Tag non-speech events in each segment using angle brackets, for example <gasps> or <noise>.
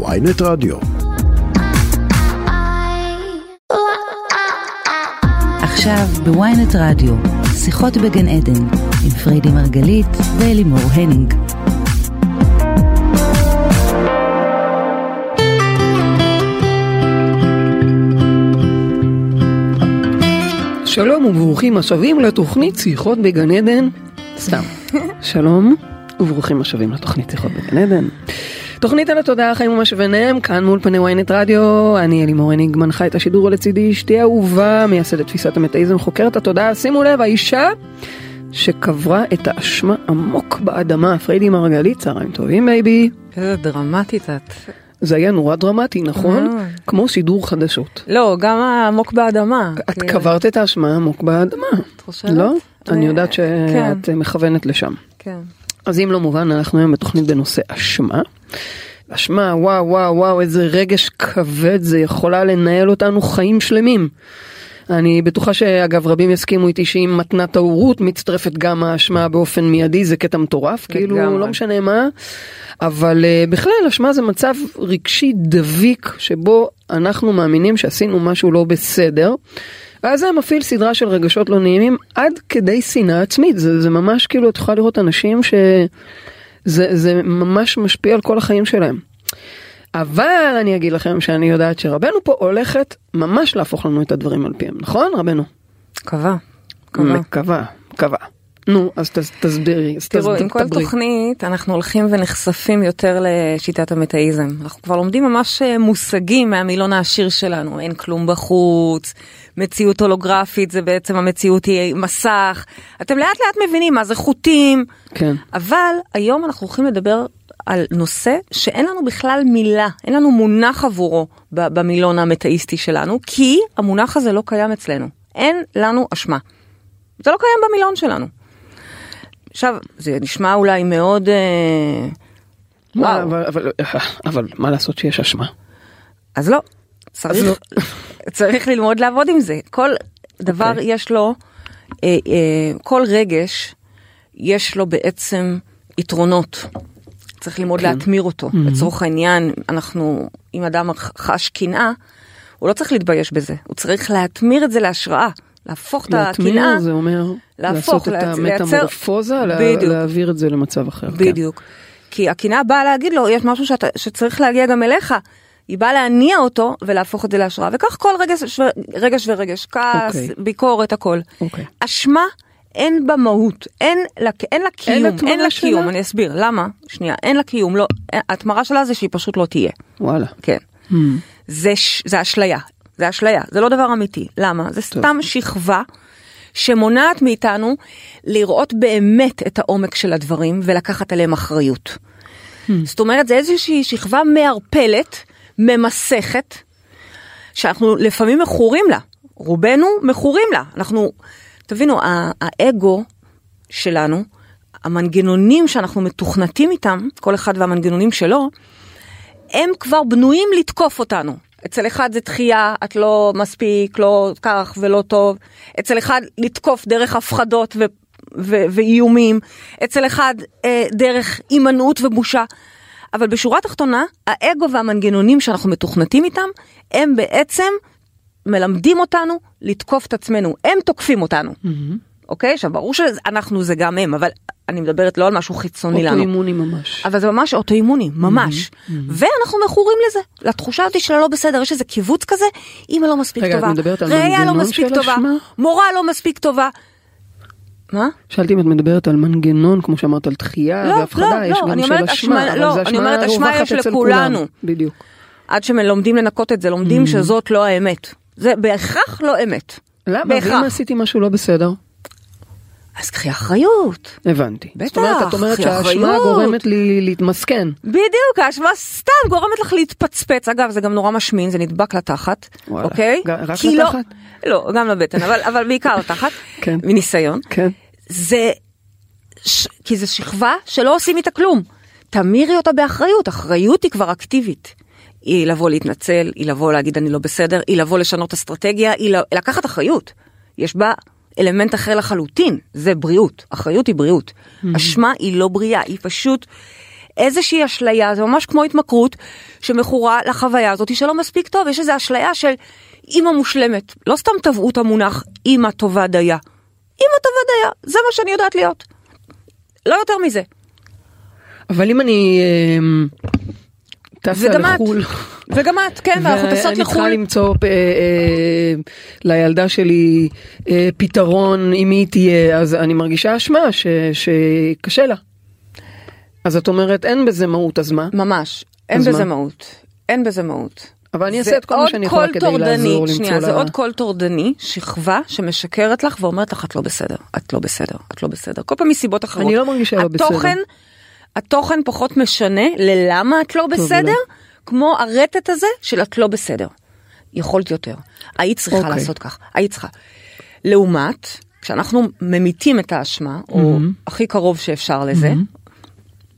ynet רדיו. עכשיו ב ynet רדיו, שיחות בגן עדן, עם פריידי מרגלית ואלימור הניג. שלום וברוכים השבים לתוכנית שיחות בגן עדן. סתם. <laughs> שלום וברוכים השבים לתוכנית שיחות בגן עדן. תוכנית על התודעה, החיים ומה שביניהם, כאן מאולפני ynet רדיו, אני אלימור הניג, מנחה את השידור לצידי, אשתי אהובה, מייסדת תפיסת המטאיזם, חוקרת התודעה, שימו לב, האישה שקברה את האשמה עמוק באדמה, פריידי מרגלית, צהריים טובים baby. איזה דרמטית את. זה היה נורא דרמטי, נכון? כמו שידור חדשות. לא, גם העמוק באדמה. את קברת את האשמה עמוק באדמה. את חושבת? לא? אני אה, יודעת כן, שאת מכוונת לשם. כן. אז אם לא מובן, אנחנו היום בתוכנית בנושא אשמה. אשמה, וואו וואו וואו, איזה רגש כבד זה יכולה לנהל אותנו חיים שלמים. אני בטוחה שאגב רבים יסכימו איתי שעם מתנת ההורות מצטרפת גם האשמה באופן מיידי זה קטע מטורף כאילו לגמרי. לא משנה מה אבל uh, בכלל אשמה זה מצב רגשי דביק שבו אנחנו מאמינים שעשינו משהו לא בסדר. ואז זה מפעיל סדרה של רגשות לא נעימים עד כדי שנאה עצמית זה, זה ממש כאילו את יכולה לראות אנשים שזה זה ממש משפיע על כל החיים שלהם. אבל אני אגיד לכם שאני יודעת שרבנו פה הולכת ממש להפוך לנו את הדברים על פיהם, נכון רבנו? מקווה. מקווה, מקווה. נו, אז תס, תסבירי, אז תראו, תסב- עם כל תדברי. תוכנית אנחנו הולכים ונחשפים יותר לשיטת המטאיזם. אנחנו כבר לומדים ממש אה, מושגים מהמילון העשיר שלנו, אין כלום בחוץ, מציאות הולוגרפית זה בעצם המציאות היא מסך. אתם לאט לאט מבינים מה זה חוטים. כן. אבל היום אנחנו הולכים לדבר על נושא שאין לנו בכלל מילה, אין לנו מונח עבורו במילון המטאיסטי שלנו, כי המונח הזה לא קיים אצלנו. אין לנו אשמה. זה לא קיים במילון שלנו. עכשיו, זה נשמע אולי מאוד... אה, מה, וואו. אבל, אבל, אבל מה לעשות שיש אשמה? אז לא, צריך, לא. <laughs> צריך ללמוד לעבוד עם זה. כל דבר אוקיי. יש לו, אה, אה, כל רגש יש לו בעצם יתרונות. צריך ללמוד כן. להטמיר אותו. לצורך העניין, אנחנו, אם אדם חש קנאה, הוא לא צריך להתבייש בזה, הוא צריך להטמיר את זה להשראה. להפוך את הקנאה, להטמיר זה אומר להפוך, לעשות את המטמורפוזה, בדיוק. להעביר את זה למצב אחר. כן. בדיוק. כי הקנאה באה להגיד לו, יש משהו שאתה, שצריך להגיע גם אליך. היא באה להניע אותו ולהפוך את זה להשראה, וכך כל רגש, רגש ורגש, כעס, אוקיי. ביקורת, הכל. אוקיי. אשמה אין בה מהות, אין לה, אין לה קיום, התמרה אין לה שלה? קיום, אני אסביר, למה? שנייה, אין לה קיום, לא, ההתמרה שלה זה שהיא פשוט לא תהיה, וואלה. כן. זה, ש- זה אשליה, זה אשליה, זה לא דבר אמיתי, למה? זה סתם שכבה שמונעת מאיתנו לראות באמת את העומק של הדברים ולקחת עליהם אחריות. זאת אומרת, זה איזושהי שכבה מערפלת, ממסכת, שאנחנו לפעמים מכורים לה, רובנו מכורים לה. אנחנו, תבינו, האגו שלנו, המנגנונים שאנחנו מתוכנתים איתם, כל אחד והמנגנונים שלו, הם כבר בנויים לתקוף אותנו. אצל אחד זה דחייה, את לא מספיק, לא כך ולא טוב. אצל אחד לתקוף דרך הפחדות ו- ו- ואיומים. אצל אחד אה, דרך הימנעות ובושה. אבל בשורה התחתונה, האגו והמנגנונים שאנחנו מתוכנתים איתם, הם בעצם מלמדים אותנו לתקוף את עצמנו. הם תוקפים אותנו. אוקיי? עכשיו, ברור שאנחנו זה גם הם, אבל אני מדברת לא על משהו חיצוני לנו. אוטואימוני ממש. אבל זה ממש אוטואימוני, ממש. ואנחנו מכורים לזה, לתחושה הזאת של הלא בסדר, יש איזה קיבוץ כזה, אמא לא מספיק רגע, את טובה, מדברת על ראייה לא מספיק של טובה, אשמה? מורה לא מספיק טובה. מה? שאלתי אם את מדברת על מנגנון, כמו שאמרת, על דחייה לא, והפחדה, לא, יש לא, גם של אשמה, אשמה, אבל לא, זה אשמה אומרת אשמה רווחת יש אצל לכולנו. בדיוק. עד שלומדים לנקות את זה, לומדים שזאת לא האמת. זה בהכרח לא אמת. למה? בהכרח. ואם עשיתי משהו לא בסדר? אז קחי אחריות. הבנתי. בטח, זאת אומרת, את אומרת שהאשמה. גורמת לי להתמסכן. בדיוק, האשמה סתם גורמת לך להתפצפץ. אגב, זה גם נורא משמין, זה נדבק לתחת, וואלה. אוקיי? רק לא- לתחת? לא, גם לבטן, אבל, אבל בעיקר לתחת, <laughs> כן. מניסיון. כן. זה, ש... כי זה שכבה שלא עושים איתה כלום. תמירי אותה באחריות, אחריות היא כבר אקטיבית. היא לבוא להתנצל, היא לבוא להגיד אני לא בסדר, היא לבוא לשנות אסטרטגיה, היא לקחת אחריות. יש בה אלמנט אחר לחלוטין, זה בריאות, אחריות היא בריאות. אשמה היא לא בריאה, היא פשוט איזושהי אשליה, זה ממש כמו התמכרות שמכורה לחוויה הזאת שלא מספיק טוב, יש איזו אשליה של אימא מושלמת. לא סתם טבעו את המונח אימא טובה דייה. אימא טובה דייה, זה מה שאני יודעת להיות. לא יותר מזה. אבל אם אני אמ, טסה. לחו"ל, וגם את, כן, ואנחנו טסות ואני צריכה לחו"ל. למצוא אה, אה, לילדה שלי אה, פתרון אם היא תהיה, אז אני מרגישה אשמה ש- שקשה לה. אז את אומרת אין בזה מהות, אז מה? ממש, אין בזה מה? מהות. אין בזה מהות. אבל אני זה אעשה את כל מה שאני יכולה כדי טורדני, לעזור שנייה, למצוא זה לה... עוד קול טורדני, שכבה שמשקרת לך ואומרת לך את לא בסדר, את לא בסדר, את לא בסדר. כל פעם מסיבות אחרות. אני לא מרגישה לא בסדר. התוכן, התוכן פחות משנה ללמה את לא בסדר, אולי. כמו הרטט הזה של את לא בסדר. יכולת יותר. היית צריכה אוקיי. לעשות כך, היית צריכה. לעומת, כשאנחנו ממיתים את האשמה, או Mm-hmm. הכי קרוב שאפשר לזה,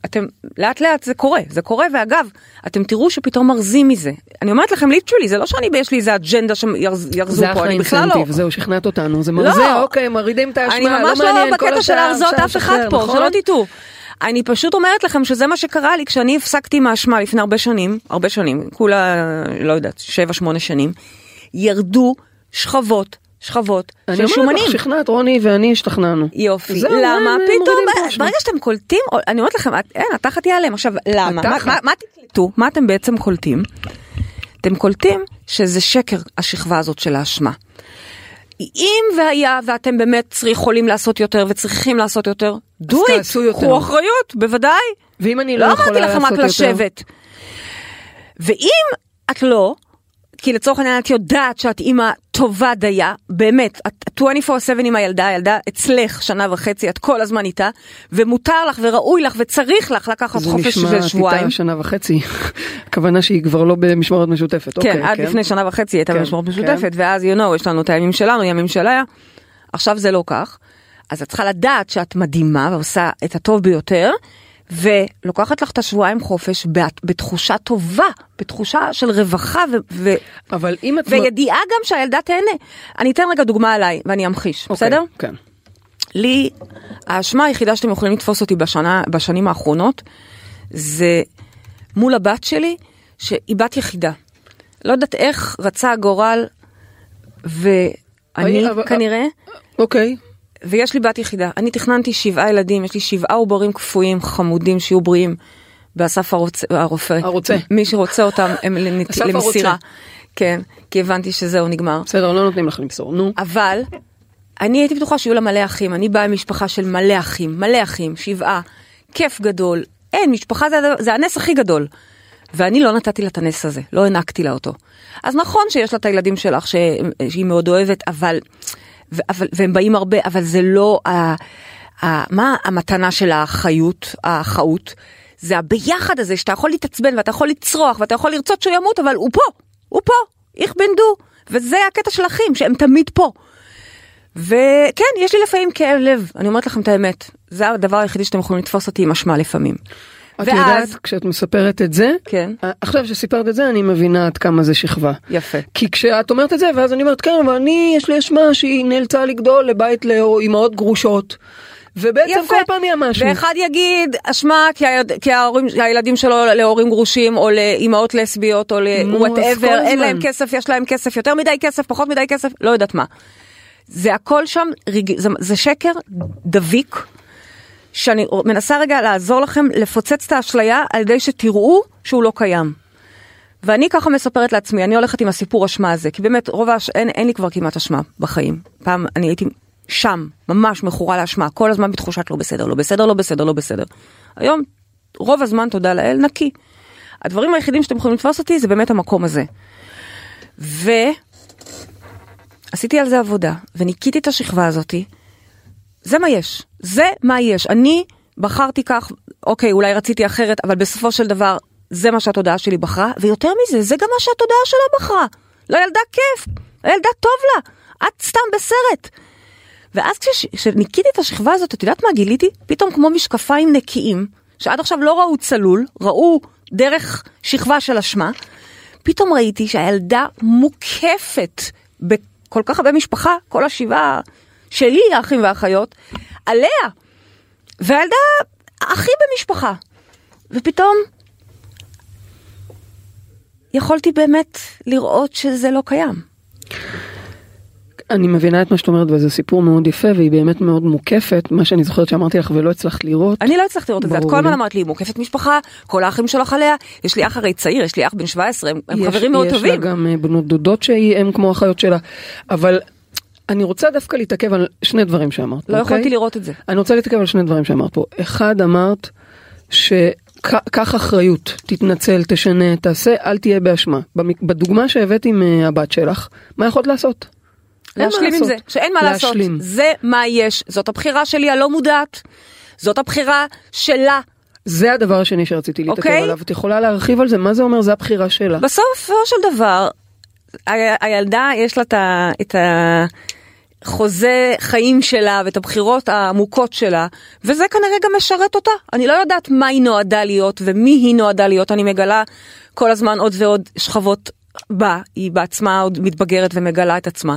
אתם לאט לאט זה קורה זה קורה ואגב אתם תראו שפתאום מרזים מזה אני אומרת לכם ליטרלי זה לא שאני יש לי איזה אג'נדה שירזו פה אני בכלל לא. זהו, שכנעת אותנו, זה מרזה, אוקיי, מורידים את האשמה, אני ממש לא מעניין, כל בקטע של השאר להרזות אף אחד פה נכון? שלא תטעו. אני פשוט אומרת לכם שזה מה שקרה לי כשאני הפסקתי מהאשמה לפני הרבה שנים הרבה שנים כולה לא יודעת שבע שמונה שנים ירדו שכבות שכבות אני של אומרת שומנים. לך, שכנעת, רוני ואני השתכנענו. יופי, זהו, למה? פתאום, האשמה. ברגע שאתם קולטים, אני אומרת לכם, אין, התחת ייעלם. עכשיו, למה? מה-. מה- מה תקלטו? מה אתם בעצם קולטים? אתם קולטים שזה שקר, השכבה הזאת של האשמה. אם והיה ואתם באמת יכולים לעשות יותר וצריכים לעשות יותר, do it. קחו אחריות, בוודאי. ואם אני לא לא אמרתי יכולה לכם רק לעשות יותר, לשבת. ואם את לא, כי לצורך העניין את יודעת שאת אימא טובה דייה, באמת, את 24/7 עם הילדה, הילדה אצלך שנה וחצי, את כל הזמן איתה, ומותר לך וראוי לך וצריך לך לקחת זה חופש נשמע של שבועיים. שנה וחצי, <laughs> הכוונה שהיא כבר לא במשמורת משותפת, כן, אוקיי, עד לפני שנה וחצי הייתה כן, במשמורת כן. משותפת, ואז you know, יש לנו את הימים שלנו, ימים שלה, עכשיו זה לא כך. אז את צריכה לדעת שאת מדהימה ועושה את הטוב ביותר, ולוקחת לך את השבועיים חופש בת- בתחושה טובה, בתחושה של רווחה ו- ו- אבל אם את... וידיעה גם שהילדה תהנה. אני אתן רגע דוגמה עליי ואני אמחיש, אוקיי, בסדר? כן. לי, האשמה היחידה שאתם יכולים לתפוס אותי בשנה, בשנים האחרונות, זה מול הבת שלי, שהיא בת יחידה. לא יודעת איך רצה הגורל, ואני אבל- כנראה, אוקיי, ויש לי בת יחידה. אני תכננתי שבעה ילדים, יש לי שבעה עוברים קפואים, חמודים, שיהיו בריאים, באסף הרוצה, הרופא. הרוצה. מי שרוצה אותם הם לנת- <laughs> למסירה. הרוצה. כן, כי הבנתי שזהו, נגמר. בסדר, לא נותנים לך למסור, נו. אבל אני הייתי בטוחה שיהיו לה מלא אחים, אני באה ממשפחה של מלא אחים, מלא אחים, שבעה, כיף גדול, אין, משפחה זה, זה הנס הכי גדול. ואני לא נתתי לה את הנס הזה, לא הענקתי לה אותו. אז נכון שיש לה את הילדים שלך ש... שהיא מאוד אוהבת, אבל. אבל, והם באים הרבה, אבל זה לא, ה... ה... מה המתנה של החיות, החאות? זה הביחד הזה שאתה יכול להתעצבן ואתה יכול לצרוח ואתה יכול לרצות שהוא ימות, אבל הוא פה, הוא פה, איך בן דו. וזה הקטע של אחים, שהם תמיד פה. וכן, יש לי לפעמים כאב לב, אני אומרת לכם את האמת. זה הדבר היחידי שאתם יכולים לתפוס אותי עם אשמה לפעמים. את יודעת, כשאת מספרת את זה, כן. עכשיו שסיפרת את זה, אני מבינה עד כמה זה שכבה. יפה. כי כשאת אומרת את זה, ואז אני אומרת, כן, אבל אני, יש לי אשמה שהיא נאלצה לגדול לבית לאימהות גרושות. ובעצם כל פעם היא משהו. ואחד יגיד אשמה כי, הילד, כי ההורים, הילדים שלו להורים גרושים או לאימהות לסביות או ל-whatever, אין. להם כסף, יש להם כסף, יותר מדי כסף, פחות מדי כסף, לא יודעת מה. זה הכל שם, ריג... זה, זה שקר דביק, שאני מנסה רגע לעזור לכם לפוצץ את האשליה על ידי שתראו שהוא לא קיים. ואני ככה מספרת לעצמי, אני הולכת עם הסיפור אשמה הזה, כי באמת רוב האש... אין, אין לי כבר כמעט אשמה בחיים. פעם אני הייתי שם, ממש מכורה לאשמה, כל הזמן בתחושת לא בסדר, לא בסדר, לא בסדר, לא בסדר. היום, רוב הזמן, תודה לאל, נקי. הדברים היחידים שאתם יכולים לתפוס אותי זה באמת המקום הזה. ועשיתי על זה עבודה, וניקיתי את השכבה הזאתי. זה מה יש, זה מה יש. אני בחרתי כך, אוקיי, אולי רציתי אחרת, אבל בסופו של דבר, זה מה שהתודעה שלי בחרה, ויותר מזה, זה גם מה שהתודעה שלה בחרה. לילדה כיף, לילדה טוב לה, את סתם בסרט. ואז כש- כשניקיתי את השכבה הזאת, את יודעת מה גיליתי? פתאום כמו משקפיים נקיים, שעד עכשיו לא ראו צלול, ראו דרך שכבה של אשמה, פתאום ראיתי שהילדה מוקפת בכל כך הרבה משפחה, כל השבעה שלי, האחים והאחיות, עליה. והילדה הכי במשפחה. ופתאום יכולתי באמת לראות שזה לא קיים. אני מבינה את מה שאת אומרת וזה סיפור מאוד יפה והיא באמת מאוד מוקפת מה שאני זוכרת שאמרתי לך ולא הצלחת לראות. אני לא הצלחתי לראות את זה, את כל הזמן. אמרת לי, היא מוקפת משפחה, כל האחים שלך עליה, יש לי אח הרי צעיר, יש לי אח בן 17, הם, יש- חברים מאוד יש לה טובים. גם אה, בנות דודות אם כמו אחיות שלה אבל אני רוצה דווקא להתעכב על שני דברים שאמרת. לא אוקיי? יכולתי לראות את זה. אני רוצה להתעכב על שני דברים שאמרת פה. אחד אמרת שקח אחריות, תתנצל, תשנה, תעשה, אל תהיה באשמה. בדוגמה שהבאת עם הבת שלך, מה יכולת לעשות? להשלים עם. זה, שאין מה לעשות, להשלים. זה מה יש, זאת הבחירה שלי הלא מודעת, זאת הבחירה שלה. זה הדבר השני שרציתי להתעכב אוקיי. עליו. את יכולה להרחיב על זה? מה זה אומר? זה הבחירה שלה. בסופו של דבר, ה- הילדה יש לה את ה- את החוזה חיים שלה ואת הבחירות העמוקות שלה, וזה כנראה גם משרת אותה. אני לא יודעת מה היא נועדה להיות ומי היא נועדה להיות, אני מגלה כל הזמן עוד ועוד שכבות בה, היא בעצמה עוד מתבגרת ומגלה את עצמה.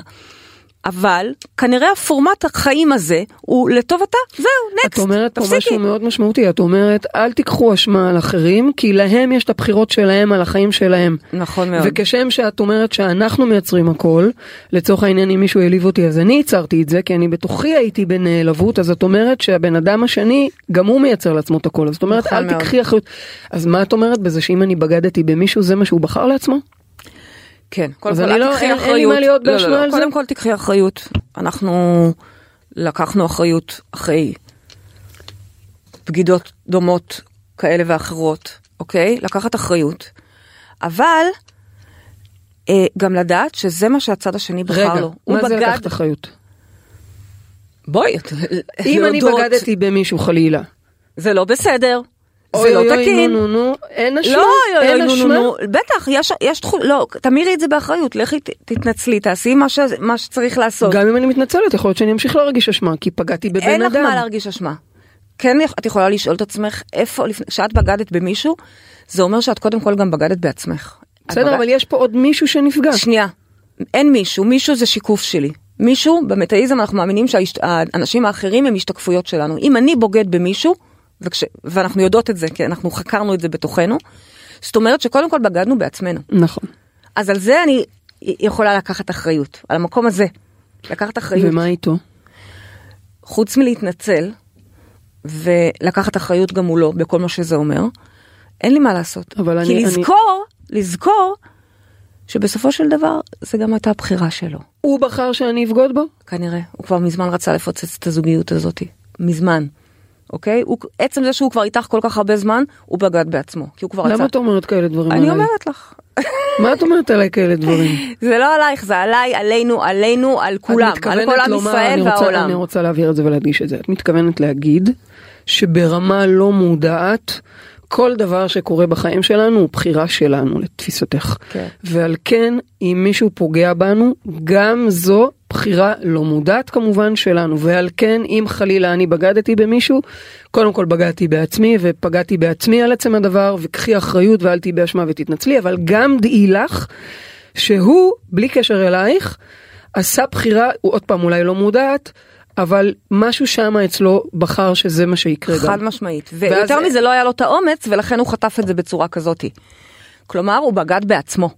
אבל כנראה הפורמט החיים הזה הוא לטובתה, זהו, נקסט, את אומרת פה תפסיקי. משהו מאוד משמעותי, את אומרת אל תיקחו אשמה על אחרים, כי להם יש את הבחירות שלהם על החיים שלהם. נכון מאוד. וכשם שאת אומרת שאנחנו מייצרים הכל, לצורך העניין אם מישהו העליב אותי אז אני ייצרתי את זה, כי אני בתוכי הייתי בנעלבות, אז את אומרת שהבן אדם השני, גם הוא מייצר לעצמו את הכל, אז את אומרת נכון אל מאוד. תיקחי אחריות. אז מה את אומרת בזה שאם אני בגדתי במישהו זה מה שהוא בחר לעצמו? כן, קודם כל אל לא- תקחי אין- אין לי אחריות. מה להיות לא, לא, באשמה לא, על זה? קודם כל תקחי אחריות. אנחנו לקחנו אחריות אחרי בגידות דומות כאלה ואחרות, אוקיי? לקחת אחריות. אבל אה, גם לדעת שזה מה שהצד השני בחר רגע, לו. הוא מה זה בגד- לקחת אחריות? בואי, אם אני בגדתי במישהו חלילה. זה לא בסדר. זה לא תקין. נו נו נו, אין אשמה, לא, אוי, אוי, אין אשמה. בטח, יש, יש תחום, לא, תמירי את זה באחריות, לכי תתנצלי, תעשי מה, ש, מה שצריך לעשות. גם אם אני מתנצלת יכול להיות שאני אמשיך להרגיש אשמה כי פגעתי בבן אין אדם. לך מה להרגיש אשמה. כן, את יכולה לשאול את עצמך, איפה, כשאת בגדת במישהו, זה אומר שאת קודם כל גם בגדת בעצמך. בסדר אבל יש פה עוד מישהו שנפגע. שנייה, אין מישהו, מישהו זה שיקוף שלי. מישהו, במטאיזם אנחנו מאמינים שהאנשים האחרים הם השתקפויות שלנו. אם אני בוגד במישהו, וכש, ואנחנו יודעות את זה, כי אנחנו חקרנו את זה בתוכנו, זאת אומרת שקודם כל בגדנו בעצמנו. נכון. אז על זה אני יכולה לקחת אחריות, על המקום הזה. לקחת אחריות. ומה איתו? חוץ מלהתנצל ולקחת אחריות גם מולו בכל מה שזה אומר, אין לי מה לעשות. אבל כי אני- לזכור, לזכור, שבסופו של דבר זה גם הייתה הבחירה שלו. הוא בחר שאני אבגוד בו? כנראה, הוא כבר מזמן רצה לפוצץ את הזוגיות הזאת. מזמן. אוקיי? הוא, עצם זה שהוא כבר איתך כל כך הרבה זמן, הוא בגד בעצמו. כי הוא כבר רצה... למה את אומרת כאלה דברים אני עליי? אומרת לך. מה את אומרת עליי כאלה דברים? <laughs> זה לא עלייך, זה עליי, עלינו, עלינו, על כולם. את על כל עם ישראל אני רוצה- והעולם. אני רוצה להבהיר את זה ולהדגיש את זה. את מתכוונת להגיד שברמה לא מודעת כל דבר שקורה בחיים שלנו הוא בחירה שלנו לתפיסתך. כן. ועל כן אם מישהו פוגע בנו גם זו בחירה לא מודעת כמובן שלנו ועל כן אם חלילה אני בגדתי במישהו קודם כל בגדתי בעצמי ופגעתי בעצמי על עצם הדבר וקחי אחריות ואל תהיי באשמה ותתנצלי אבל גם דעי לך שהוא בלי קשר אלייך עשה בחירה הוא עוד פעם אולי לא מודעת אבל משהו שם אצלו בחר שזה מה שיקרה חד גם. משמעית. ואז- ויותר מזה לא היה לו את האומץ ולכן הוא חטף את זה בצורה כזאתי. כלומר הוא בגד בעצמו.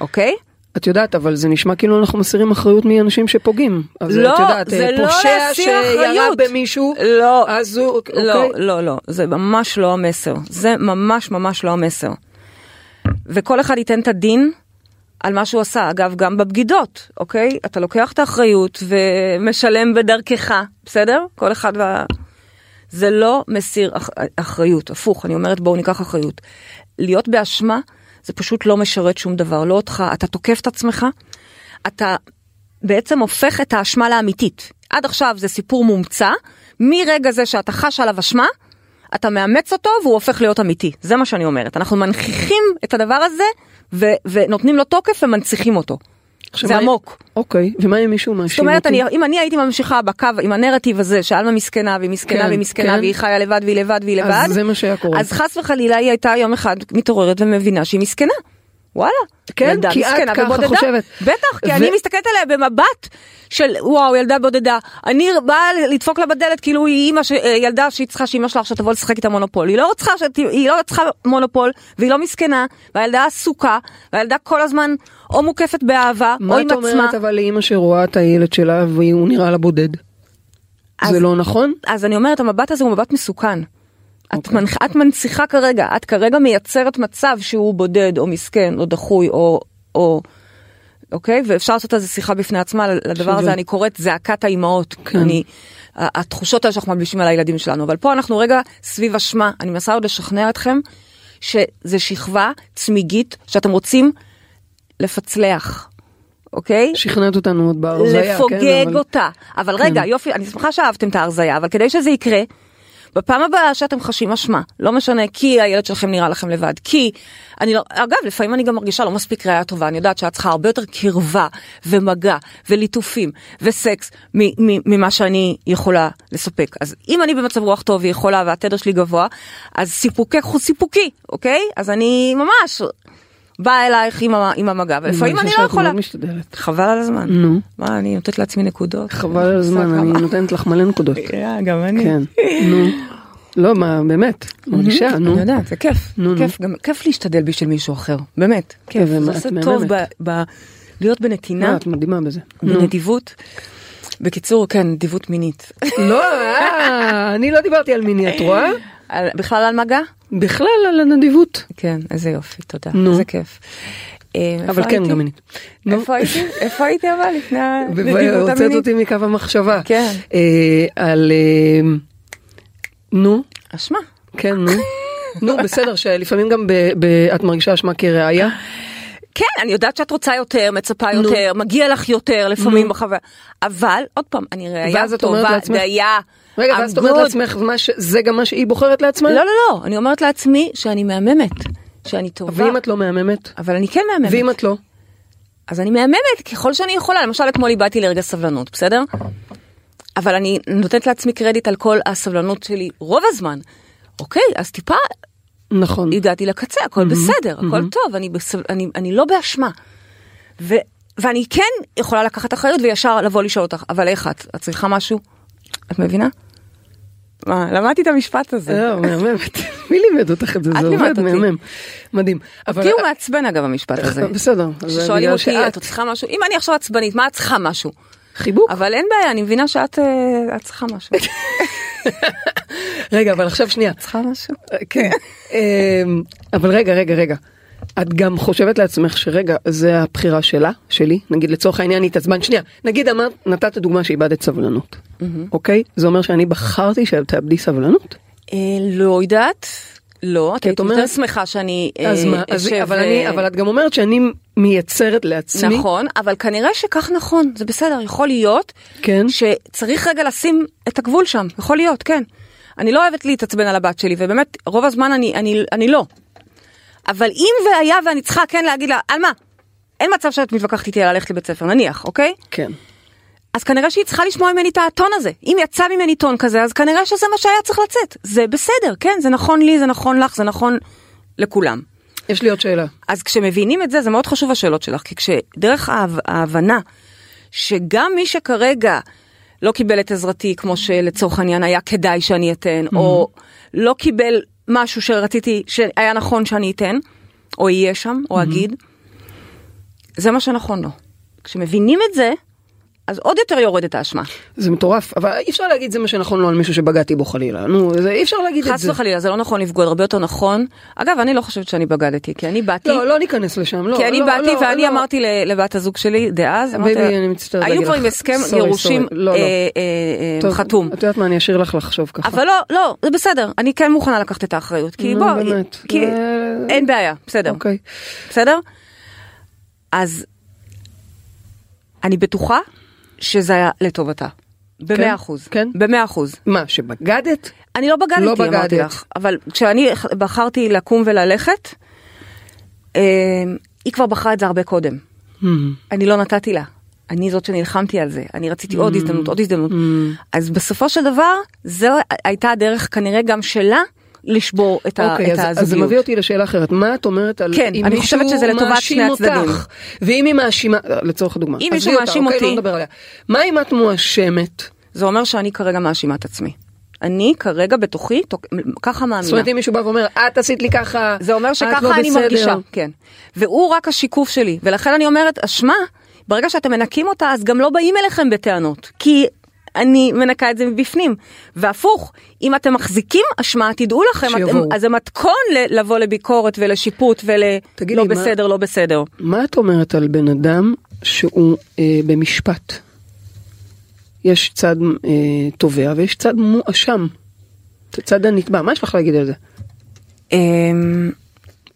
אוקיי? את יודעת אבל זה נשמע כאילו אנחנו מסירים אחריות מאנשים שפוגעים. אז לא, את יודעת, זה לא פושע להסיר שירה. במישהו לא, אז הוא לא, אוקיי. לא, לא, זה ממש לא המסר. זה ממש ממש לא המסר. וכל אחד ייתן את הדין על מה שהוא עשה. אגב, גם בבגידות, אוקיי? אתה לוקח את האחריות ומשלם בדרכך, בסדר? כל אחד וה... זה לא מסיר אח... אחריות, הפוך, אני אומרת בואו ניקח אחריות. להיות באשמה זה פשוט לא משרת שום דבר, לא אותך, אתה תוקף את עצמך, אתה בעצם הופך את האשמה לאמיתית. עד עכשיו זה סיפור מומצא, מרגע זה שאתה חש עליו אשמה, אתה מאמץ אותו והוא הופך להיות אמיתי, זה מה שאני אומרת. אנחנו מנכיחים את הדבר הזה ו- ונותנים לו תוקף ומנציחים אותו. זה מה- עמוק. אוקיי ומה אם מישהו זאת מאשים אומרת, אותי? אני, אם אני הייתי ממשיכה בקו עם הנרטיב הזה שעלמה מסכנה והיא מסכנה כן, והיא מסכנה כן. והיא חיה לבד והיא לבד והיא לבד, אז זה מה שהיה קורה. אז חס וחלילה היא הייתה יום אחד מתעוררת ומבינה שהיא מסכנה. וואלה. כן? ילדה כי את מסכנה ככה ובודדה. חושבת. בטח, כי ו- אני מסתכלת עליה במבט של וואו, ילדה בודדה. אני באה לדפוק לה בדלת כאילו היא אימא, ש... אה, ילדה שהיא צריכה שאימא שלה עכשיו תבוא לשחק איתה מונופול. היא לא צריכה, שת... היא לא צריכה מונופול, והיא לא מסכנה, והילדה עסוקה, והילדה כל הזמן או מוקפת באהבה, או מה עם את עצמה. אומרת אבל לאימא שרואה את הילד שלה והוא נראה לה בודד? אז- זה לא נכון? אז אני אומרת, המבט הזה הוא מבט מסוכן. את, אוקיי. מנח, את מנציחה כרגע, את כרגע מייצרת מצב שהוא בודד או מסכן או דחוי או, או אוקיי? ואפשר לעשות על זה שיחה בפני עצמה, לדבר הזה. אני קוראת זעקת האימהות. כן. אני, התחושות האלה שאנחנו מלבישים על הילדים שלנו, אבל פה אנחנו רגע סביב אשמה, אני מנסה עוד לשכנע אתכם שזה שכבה צמיגית שאתם רוצים לפצלח, אוקיי? שכנעת אותנו עוד בהרזיה, לפוגג כן, אבל- אותה. אבל רגע, יופי, אני שמחה שאהבתם את ההרזיה, אבל כדי שזה יקרה, בפעם הבאה שאתם חשים אשמה, לא משנה כי הילד שלכם נראה לכם לבד, כי אני לא, אגב, לפעמים אני גם מרגישה לא מספיק ראייה טובה, אני יודעת שאת צריכה הרבה יותר קרבה ומגע וליטופים וסקס ממה שאני יכולה לספק. אז אם אני במצב רוח טוב ויכולה והתדר שלי גבוה, אז סיפוקך הוא סיפוקי, אוקיי? אז אני ממש באה אלייך עם, ה- עם המגע, ולפעמים אני לא יכולה. מאוד משתדלת. חבל על הזמן. נו. מה, אני נותנת לעצמי נקודות. חבל על הזמן, אני. נותנת לך מלא נקודות. <laughs> אה, גם אני. כן, נו. לא, מה, באמת, מרגישה, נו. אני יודעת, זה כיף. נו, נו. כיף, גם כיף להשתדל בשביל מישהו אחר. באמת, כיף. זה עושה. טוב ב- להיות בנתינה, מה, את מדהימה בזה. בנדיבות. בקיצור, כן, נדיבות מינית. לא, אה, אני לא דיברתי על מיני, את רואה? על- בכלל על מגע? בכלל על הנדיבות. כן, איזה יופי, תודה. נו. איזה כיף. אה, אבל כן? גם מינית. איפה הייתי? איפה הייתי אבל לפני הנדיבות הוצאת המינית? אותי מקו המחשבה. כן. אה, על... אה, נו, אשמה. כן, נו. <laughs> נו, בסדר, שלפעמים גם את מרגישה אשמה כראיה. כן, אני יודעת שאת רוצה יותר, מצפה. יותר, מגיע לך יותר לפעמים. בחוויה, אבל עוד פעם, אני ראייה אומרת טובה, דייה. רגע, ואז את אומרת. לעצמך, ש- זה גם מה שהיא בוחרת לעצמה? לא, לא, לא, אני אומרת לעצמי שאני מהממת, שאני טובה, ואם את לא מהממת? אבל אני כן מהממת. ואם את לא? אז אני מהממת ככל שאני יכולה, למשל אתמול איבדתי לרגע סבלנות, בסדר? אבל אני נותנת לעצמי קרדיט על כל הסבלנות שלי רוב הזמן. אוקיי, אז טיפה נכון. הגעתי לקצה, הכל בסדר, הכל טוב, אני, בסב... אני, אני לא באשמה. ו... ואני כן יכולה לקחת אחריות וישר לבוא לשאול אותך, אבל איך את? את צריכה משהו? את מבינה? מה, למדתי את המשפט הזה. לא, מהממת. <laughs> מי לימד אותך את זה? זה עובד. מהמם. מדהים. אותי הוא מעצבן אגב המשפט הזה. <laughs> בסדר. בגלל אותי, את צריכה משהו? אם אני עכשיו עצבנית, מה את צריכה משהו? חיבוק. אבל אין בעיה, אני מבינה שאת אה, צריכה משהו. <laughs> רגע, אבל עכשיו שנייה. צריכה משהו? כן. אמ, אבל רגע, רגע, רגע. את גם חושבת לעצמך שרגע, זה הבחירה שלה, שלי, נגיד לצורך העניין התעצבן, שנייה, נגיד אמרת, נתת דוגמה שאיבדת סבלנות, אוקיי? זה אומר שאני בחרתי שתאבדי סבלנות? אה, לא יודעת. לא, את היית יותר שמחה שאני אה, אז מה, אז- אשב, אבל אני, אה, אבל את גם אומרת שאני מייצרת לעצמי, נכון, אבל כנראה שכך נכון, זה בסדר, יכול להיות כן, שצריך רגע לשים את הגבול שם, יכול להיות, כן. אני לא אוהבת להתעצבן על הבת שלי, ובאמת, רוב הזמן אני, אני, אני לא. אבל אם והיה ואני צריכה כן להגיד לה, על מה? אין מצב שאת מתווכחת איתי על ללכת לבית ספר, נניח, אוקיי? כן, אז כנראה שהיא צריכה לשמוע ממני את הטון הזה. אם יצא ממני טון כזה, אז כנראה שזה מה שהיה צריך לצאת. זה בסדר, כן, זה נכון לי, זה נכון לך, זה נכון לכולם. יש לי עוד שאלה, אז כשמבינים את זה, זה מאוד חשוב השאלות שלך, כי כשדרך ההב- ההבנה שגם מי שכרגע לא קיבל את עזרתי, כמו שלצורך העניין היה כדאי שאני אתן, או לא קיבל משהו שרציתי, שהיה נכון שאני אתן, או יהיה שם, או אגיד, זה מה שנכון לו. כשמבינים את זה, אז עוד יותר יורדת האשמה. זה מטורף, אבל אי אפשר להגיד זה מה שנכון לו על מישהו שבגדתי בו חלילה, נו, זה, אי אפשר להגיד את חס זה. וחלילה, זה לא נכון לפגוע, הרבה יותר נכון. אגב, אני לא חושבת שאני בגדתי, כי אני באתי... לא, לא ניכנס לשם, לא, כי אני לא, באתי לא, ואני לא. אמרתי לבת הזוג שלי דאז, אמרתי baby, לה, אני מצטערת להגיד כבר לך. עם הסכם גירושים. לא, לא. אה, אה, אה, טוב, חתום. את יודעת מה, אני אשאיר לך לחשוב ככה. אבל לא, לא, זה בסדר, אני כן מוכנה לקחת את האחריות, כי בוא, אין בעיה, בסדר, אוקיי. בסדר? אז אני בטוחה שזה היה לטובתה, במאה אחוז, כן? במאה אחוז. מה, שבגדת? אני לא בגדתי, לא אמרתי בגדת. לך, אבל כשאני בחרתי לקום וללכת, אה, היא כבר בחרה את זה הרבה קודם. אני לא נתתי לה. אני זאת שנלחמתי על זה, אני רציתי עוד הזדמנות, עוד הזדמנות. אז בסופו של דבר, זו הייתה הדרך כנראה גם שלה לשבור את, ה, אוקיי, את אז, הזוגיות. אז זה מביא אותי לשאלה אחרת. מה את אומרת על כן, אם אני מישהו חושבת שזה לטובת מאשים שני הצדדים. אותך, ואם היא מאשימה, לצורך הדוגמה. אם מישהו אותה, מאשים אוקיי, אותי- לא נדבר עליה. מה אם את מואשמת? זה אומר שאני כרגע מאשימה את עצמי. אני כרגע בתוכי, תוק- ככה מאמינה. זאת אומרת, אם מישהו בא ואומר, את עשית לי ככה, זה אומר שככה לא אני בסדר." מרגישה, כן. והוא רק השיקוף שלי, ולכן אני אומרת, אשמה, ברגע שאתם מנקים אותה, אז גם לא באים אליכם בטענות, כי אני מנקה את זה מבפנים. והפוך, אם אתם מחזיקים אשמה, תדעו לכם, אתם, שיבואו. אז זה מתכון ל- לבוא לביקורת ולשיפוט ול... תגידי, לא מה- בסדר, לא בסדר. מה את אומרת על בן אדם שהוא אה, במשפט? יש צד אה, תובע ויש צד מואשם. צד הנתבע, מה יש לך להגיד על זה? הוא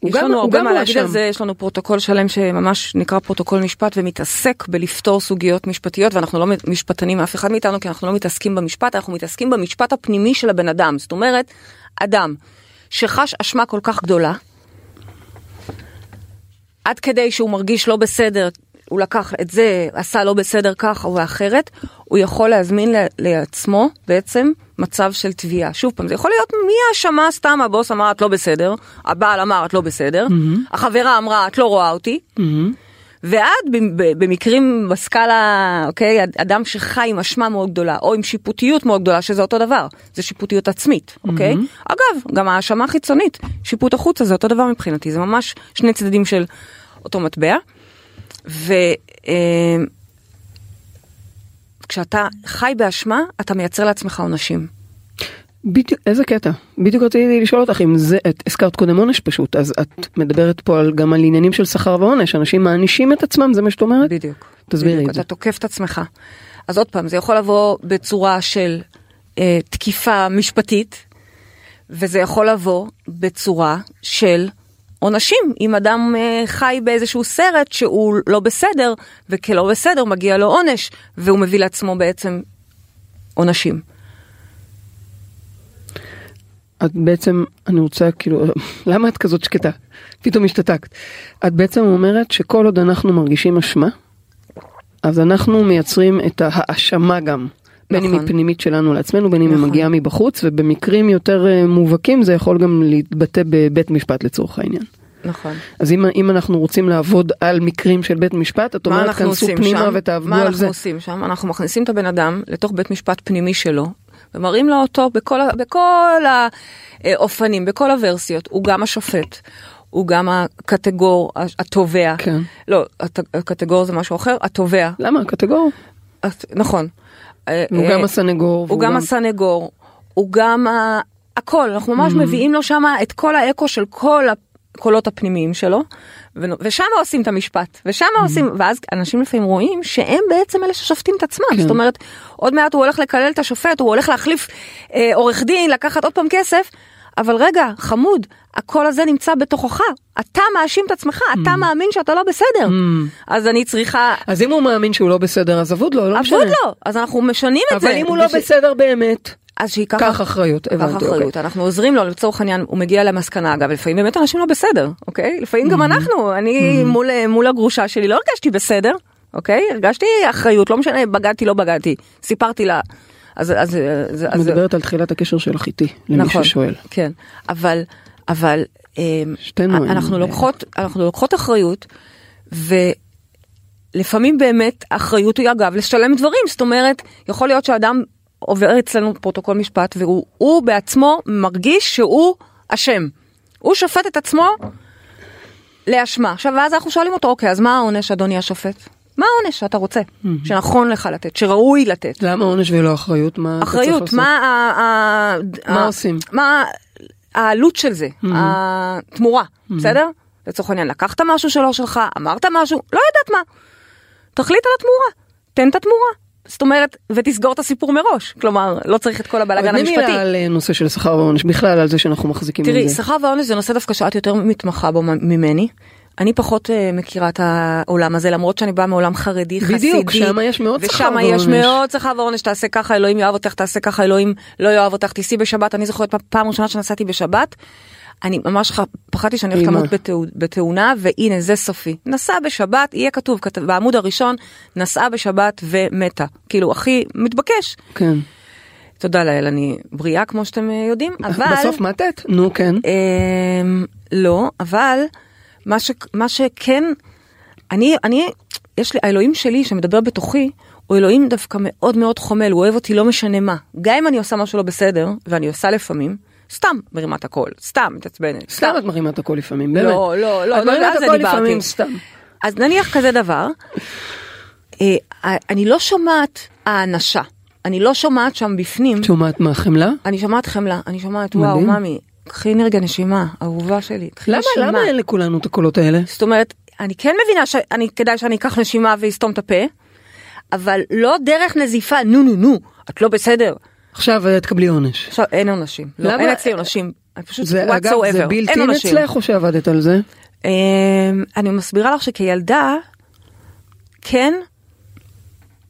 יש גם- לנו הרבה מה להגיד. על זה, יש לנו פרוטוקול שלם שממש נקרא פרוטוקול משפט ומתעסק בלפתור סוגיות משפטיות ואנחנו לא משפטנים אף אחד מאיתנו כי אנחנו לא מתעסקים במשפט, אנחנו מתעסקים במשפט הפנימי של הבן אדם. זאת אומרת, אדם שחש אשמה כל כך גדולה, עד כדי שהוא מרגיש לא בסדר, הוא לקח את זה, עשה לא בסדר ככה או אחרת, הוא יכול להזמין לעצמו בעצם מצב של תביעה. שוב פעם, זה יכול להיות מהאשמה סתם, הבוס אמר את לא בסדר, הבעל אמר את לא בסדר, החברה אמרה את לא רואה אותי, ועד ב- ב- במקרים בסקאלה, אוקיי, אדם שחי עם אשמה מאוד גדולה, או עם שיפוטיות מאוד גדולה, שזה אותו דבר, זה שיפוטיות עצמית, אוקיי? אגב, גם האשמה חיצונית, שיפוט החוצה זה אותו דבר מבחינתי, זה ממש שני צדדים של אותו מטבע. וכשאתה חי באשמה, אתה מייצר לעצמך עונשים. בדיוק, איזה קטע. בדיוק רציתי לשאול אותך אם זה, את הזכרת קודם עונש פשוט, אז את מדברת פה על, גם על עניינים של שכר ועונש, אנשים מענישים את עצמם, זה מה שאת אומרת? בדיוק. תסבירי בדיוק, את זה. אתה תוקף את עצמך. אז עוד פעם, זה יכול לבוא בצורה של אה, תקיפה משפטית, וזה יכול לבוא בצורה של עונשים. אם אדם אה, חי באיזשהו סרט שהוא לא בסדר, וכלא בסדר מגיע לו עונש, והוא מביא לעצמו בעצם עונשים. את בעצם, אני רוצה כאילו, <laughs> למה את כזאת שקטה? פתאום השתתקת. את בעצם אומרת שכל עוד אנחנו מרגישים אשמה, אז אנחנו מייצרים את ההאשמה גם. בין אם נכון. היא פנימית שלנו לעצמנו, בין אם היא נכון. מגיעה מבחוץ, ובמקרים יותר אה, מובהקים זה יכול גם להתבטא בבית משפט לצורך העניין. נכון. אז אם, אם אנחנו רוצים לעבוד על מקרים של בית משפט, את מה אומרת אנחנו כנסו פנימה שם? ותעבדו מה על אנחנו זה. עושים שם? אנחנו מכניסים את הבן אדם לתוך בית משפט פנימי שלו, ומראים לו אותו בכל, בכל האופנים, בכל הוורסיות. הוא גם השופט, הוא גם הקטגור, התובע. כן. לא, הקטגור זה משהו אחר, התובע. למה? קטגור. את- נכון. הוא אה, גם הסנגור. הוא גם הסנגור, הוא גם. הכל, אנחנו ממש מביאים לו שם את כל האקו של כל הקולות הפנימיים שלו, ושם עושים את המשפט, ושם עושים, ואז אנשים לפעמים רואים שהם בעצם אלה ששופטים את עצמם, כן. זאת אומרת, עוד מעט הוא הולך לקלל את השופט, הוא הולך להחליף אה, עורך דין, לקחת עוד פעם כסף, אבל רגע, חמוד, הקול הזה נמצא בתוכך, אתה מאשים את עצמך, אתה מאמין שאתה לא בסדר, אז אני צריכה... אז אם הוא מאמין שהוא לא בסדר, אז אבוד לו, לא משנה. אבוד לו, אז אנחנו משנים את זה. אבל אם הוא לא בשביל- בסדר באמת, אז שייקח קח אחריות, קח הבנתי, אחריות, אוקיי. אנחנו עוזרים לו לצורך העניין, הוא מגיע למסקנה, אגב, לפעמים באמת אנשים לא בסדר, אוקיי? לפעמים גם אנחנו, אני מול, מול הגרושה שלי לא הרגשתי בסדר, אוקיי? הרגשתי אחריות, לא משנה, בגדתי, לא בגדתי, סיפרתי לה. אז, אז, אז, את אז, מדברת על תחילת הקשר שלך איתי, למי נכון, ששואל. כן, אבל, אבל, שתינו אנחנו לוקחות, אנחנו לוקחות אחריות, ולפעמים באמת האחריות היא אגב לשלם דברים, זאת אומרת, יכול להיות שאדם עובר אצלנו פרוטוקול משפט והוא הוא בעצמו מרגיש שהוא אשם. הוא שופט את עצמו לאשמה. עכשיו, ואז אנחנו שואלים אותו, אוקיי, אז מה העונש, אדוני השופט? מה העונש שאתה רוצה, שנכון לך לתת, שראוי לתת? למה עונש ולא אחריות? מה אחריות? מה, ה- ה- מה ה- עושים? מה העלות של זה, התמורה, בסדר? לצורך העניין, לקחת משהו שלא שלך, אמרת משהו, לא יודעת מה. תחליט על התמורה, תן את התמורה. זאת אומרת, ותסגור את הסיפור מראש. כלומר, לא צריך את כל הבלאגן אבל המשפטי. מילה על אה, נושא של שכר ועונש, בכלל על זה שאנחנו מחזיקים תראי, את זה. שכר ועונש זה נושא דווקא שאת יותר מתמחה בו ממני. אני פחות uh, מכירה את העולם הזה, למרות שאני באה מעולם חרדי, חסידי. בדיוק, שמה יש מאוד שכר ושם יש ועונש. מאוד שכר ועונש, תעשה ככה, אלוהים יאהב אותך, תעשה ככה, אלוהים לא יאהב אותך, תיסעי בשבת. אני זוכרת פעם ראשונה שנסעתי בשבת, אני ממש פחדתי שאני הולכת. למות בתאו- בתאונה, והנה זה סופי. נסעה בשבת, יהיה כתוב בעמוד הראשון, נסעה בשבת ומתה. כאילו, הכי מתבקש. כן. תודה לאל, אני בריאה כמו שאתם אה, יודעים, אבל... בסוף מתת, נו כן. אמ, לא, אבל מה, ש, מה שכן, אני, אני, יש לי, האלוהים שלי שמדבר בתוכי, הוא אלוהים דווקא מאוד מאוד חומל, הוא אוהב אותי לא משנה מה. גם אם אני עושה משהו לא בסדר, ואני עושה לפעמים, סתם מרימה את הקול, סתם מתעצבנת. סתם את מרימה את הקול לפעמים, באמת. לא, לא, לא, את לא, מרימה על את הקול. לפעמים סתם. אז נניח כזה דבר, אה, אני לא שומעת האנשה, אני לא שומעת שם בפנים, שומעת מה, חמלה? אני שומעת חמלה, אני שומעת וואו. ממי, קחי רגע נשימה, אהובה שלי, קחי למה, נשימה. למה אין לכולנו את הקולות האלה? זאת אומרת, אני כן מבינה שאני, כדאי שאני אקח נשימה ואסתום את הפה, אבל לא דרך נזיפה, נו נו נו, את לא בסדר. עכשיו אה, תקבלי עונש. עכשיו, אין עונשים. לא? אין אצלי עונשים. פשוט, זה אגב, זה עונשים. אצלך או שעבדת על זה? אמ, אני מסבירה לך שכילדה, כן,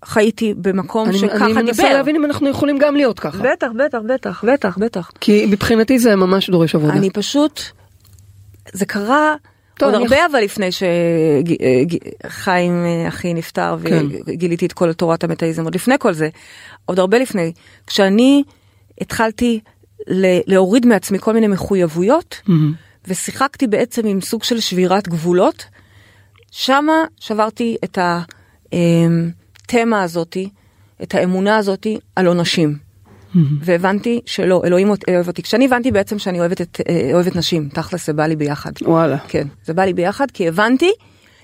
חייתי במקום אני שככה אני מנסה דיבר. להבין אם אנחנו יכולים גם להיות ככה. בטח, בטח, בטח, בטח, בטח. כי מבחינתי זה ממש דורש עבודה. אני פשוט, זה קרה טוב, עוד אני הרבה אבל לפני שחיים אחי נפטר כן. וגיליתי את כל תורת המטאיזם, עוד לפני כל זה, עוד הרבה לפני, כשאני התחלתי ל- להוריד מעצמי כל מיני מחויבויות, מהמם. ושיחקתי בעצם עם סוג של שבירת גבולות, שמה שברתי את התמה הזאתי, את האמונה הזאתי על עונשים. והבנתי שלא, אלוהים אוהב אותי. כשאני הבנתי בעצם שאני אוהבת, את, אה, אוהבת נשים, תכל'ס זה בא לי ביחד. וואלה. כן, זה בא לי ביחד כי הבנתי,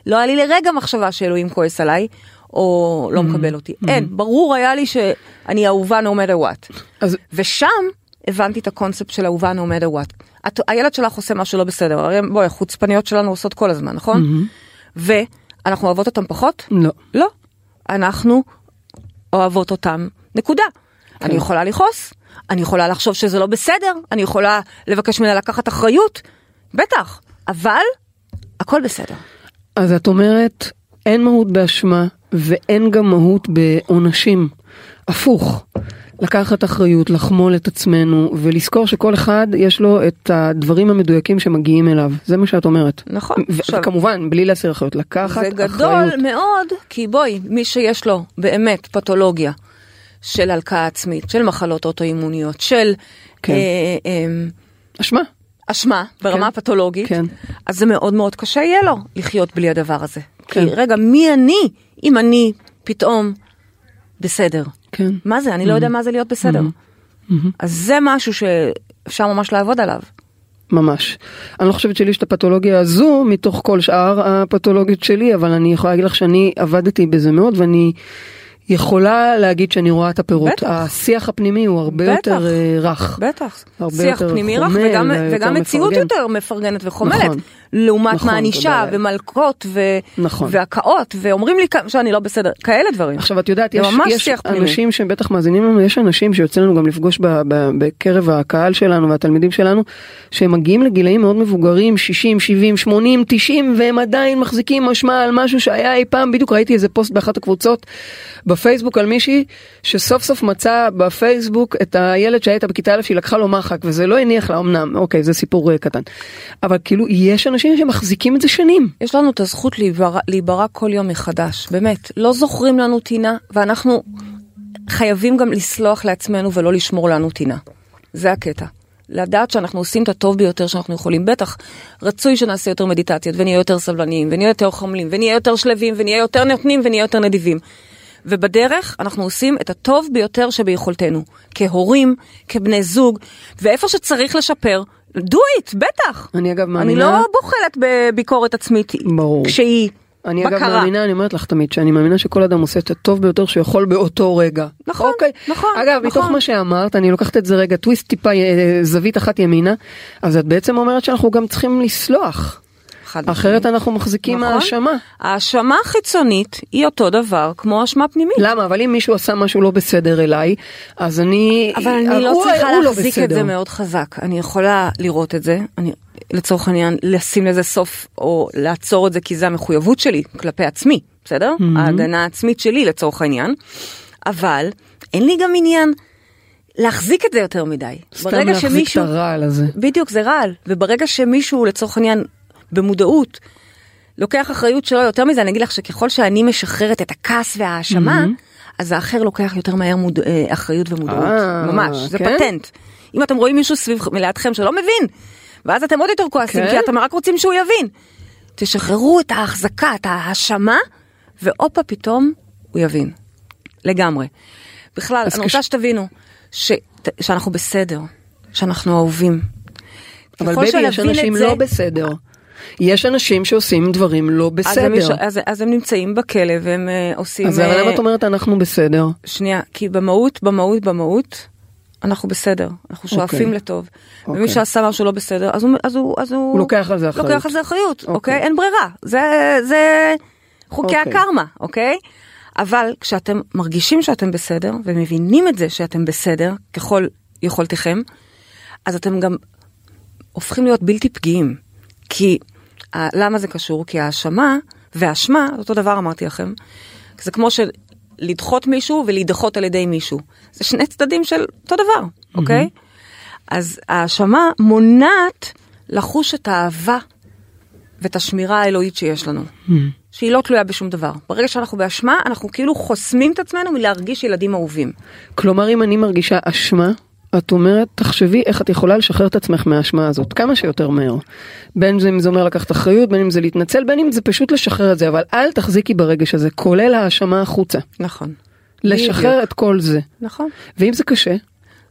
לא היה לי לרגע מחשבה שאלוהים כועס עליי, או לא מקבל אותי. אין, ברור היה לי שאני אהובה no matter what. אז ושם הבנתי את הקונספט של אהובה no matter what. את, הילד שלך עושה משהו לא בסדר, הרי בואי, החוצפניות שלנו עושות כל הזמן, נכון? ואנחנו אוהבות אותם פחות? לא. לא. אנחנו אוהבות אותם, נקודה. אני יכולה לכעוס, אני יכולה לחשוב שזה לא בסדר, אני יכולה לבקש ממנה לקחת אחריות, בטח, אבל הכל בסדר. אז את אומרת, אין מהות באשמה ואין גם מהות בעונשים. הפוך. לקחת אחריות, לחמול את עצמנו ולזכור שכל אחד יש לו את הדברים המדויקים שמגיעים אליו. זה מה שאת אומרת. נכון. עכשיו- וכמובן, בלי להסיר אחריות, לקחת זה אחריות. גדול מאוד, כי בואי, מי שיש לו באמת פתולוגיה של הלקאה עצמית, של מחלות אוטואימוניות, של כן. אה, אה, אשמה. אשמה ברמה כן. פתולוגית, כן. אז זה מאוד מאוד קשה יהיה לו לחיות בלי הדבר הזה. כן. כי רגע, מי אני אם אני פתאום בסדר? כן. מה זה? אני לא יודע מה זה להיות בסדר. אז זה משהו שאפשר ממש לעבוד עליו. ממש. אני לא חושבת שלי יש את הפתולוגיה הזו מתוך כל שאר הפתולוגיות שלי, אבל אני יכולה להגיד לך שאני עבדתי בזה מאוד ואני יכולה להגיד שאני רואה את הפירות. בטח. השיח הפנימי הוא הרבה בטח. יותר אה, רך. בטח. הרבה שיח יותר פנימי רך וגם, ויותר וגם מציאות. יותר מפרגנת וחומלת. נכון. לעומת נכון, מענישה. ומלקות ו... נכון. והקאות ואומרים לי שאני לא בסדר. כאלה דברים. עכשיו את יודעת, יש, יש. אנשים שבטח מאזינים לנו, יש אנשים שיוצא לנו גם לפגוש ב, ב, בקרב הקהל שלנו והתלמידים שלנו, שהם מגיעים לגילאים מאוד מבוגרים, 60, 70, 80, 90, והם עדיין מחזיקים משמע על משהו שהיה אי פעם, בדיוק ראיתי איזה פוסט באחת הקבוצות בפייסבוק על מישהי, שסוף סוף מצא בפייסבוק את הילד שהיה איתה בכיתה א' שהיא לקחה לו מחק, וזה לא הניח לה אמנם, אוקיי, זה סיפור אה, קטן. אבל כאילו, יש אנשים שמחזיקים את זה שנים. יש לנו את הזכות להיברא כל יום מחדש, באמת. לא זוכרים לנו טינה, ואנחנו חייבים גם לסלוח לעצמנו ולא לשמור לנו טינה. זה הקטע. לדעת שאנחנו עושים את הטוב ביותר שאנחנו יכולים. בטח, רצוי שנעשה יותר מדיטציות, ונהיה יותר סבלניים, ונהיה יותר חומלים, ונהיה יותר שלווים, ונהיה יותר נותנים, ונהיה יותר נדיבים. ובדרך אנחנו עושים את הטוב ביותר שביכולתנו, כהורים, כבני זוג, ואיפה שצריך לשפר, do it, בטח. אני אגב אני מאמינה... לא בוחלת בביקורת עצמית ברור. כשהיא אני בקרה. אגב מאמינה, אני אומרת לך תמיד, שאני מאמינה שכל אדם עושה את הטוב ביותר שיכול באותו רגע. נכון, אוקיי. נכון, אגב, נכון. מתוך מה שאמרת, אני לוקחת את זה רגע, טוויסט טיפה אה, זווית אחת ימינה, אז את בעצם אומרת שאנחנו גם צריכים לסלוח. חד אחרת. אנחנו מחזיקים נכון. האשמה. האשמה חיצונית היא אותו דבר כמו האשמה פנימית. למה? אבל אם מישהו עשה משהו לא בסדר אליי, אז אני... אבל אני לא צריכה לא להחזיק את בסדר. זה מאוד חזק. אני יכולה לראות את זה, אני, לצורך העניין, לשים לזה סוף או לעצור את זה כי זה המחויבות שלי כלפי עצמי, בסדר? ההגנה העצמית שלי לצורך העניין. אבל אין לי גם עניין להחזיק את זה יותר מדי. סתם להחזיק את הרעל הזה. בדיוק, זה רעל. וברגע שמישהו, לצורך העניין, במודעות, לוקח אחריות שלו יותר מזה, אני אגיד לך שככל שאני משחררת את הכעס וההאשמה, אז האחר לוקח יותר מהר מוד... אה, אחריות ומודעות, אה, ממש, זה כן? פטנט. אם אתם רואים מישהו סביב לידכם שלא מבין, ואז אתם עוד יותר כועסים, כן? כי אתם רק רוצים שהוא יבין. תשחררו את ההחזקה, את ההאשמה, והופה, פתאום הוא יבין. לגמרי. בכלל, אני כש- רוצה שתבינו ש... שאנחנו בסדר, שאנחנו אהובים. אבל baby, יש אנשים זה- לא בסדר. יש אנשים שעושים דברים לא אז הם, בסדר. אז, אז הם נמצאים בכלא והם אה, עושים... אז למה אה, את אומרת אנחנו בסדר? שנייה, כי במהות, במהות, במהות, אנחנו בסדר, אנחנו שואפים אוקיי. לטוב. אוקיי. ומי שעשה משהו לא בסדר, אז הוא, אז הוא, אז הוא, הוא לוקח על זה אחריות. לוקח על זה אחריות, אוקיי. אוקיי? אין ברירה, זה, זה חוקי אוקיי. הקרמה, אוקיי? אבל כשאתם מרגישים שאתם בסדר, ומבינים את זה שאתם בסדר, ככל יכולתכם, אז אתם גם הופכים להיות בלתי פגיעים. כי, למה זה קשור? כי האשמה והאשמה, אותו דבר אמרתי לכם, זה כמו של לדחות מישהו ולהידחות על ידי מישהו. זה שני צדדים של אותו דבר, אוקיי? אז האשמה מונעת לחוש את האהבה ואת השמירה האלוהית שיש לנו, שהיא לא תלויה בשום דבר. ברגע שאנחנו באשמה, אנחנו כאילו חוסמים את עצמנו מלהרגיש ילדים אהובים. כלומר, אם אני מרגישה אשמה, את אומרת, תחשבי איך את יכולה לשחרר את עצמך מהאשמה הזאת, כמה שיותר מהר. בין אם זה אומר לקחת אחריות, בין אם זה להתנצל, בין אם זה פשוט לשחרר את זה, אבל אל תחזיקי ברגש הזה, כולל האשמה החוצה. נכון. לשחרר בדיוק. את כל זה. נכון. ואם זה קשה,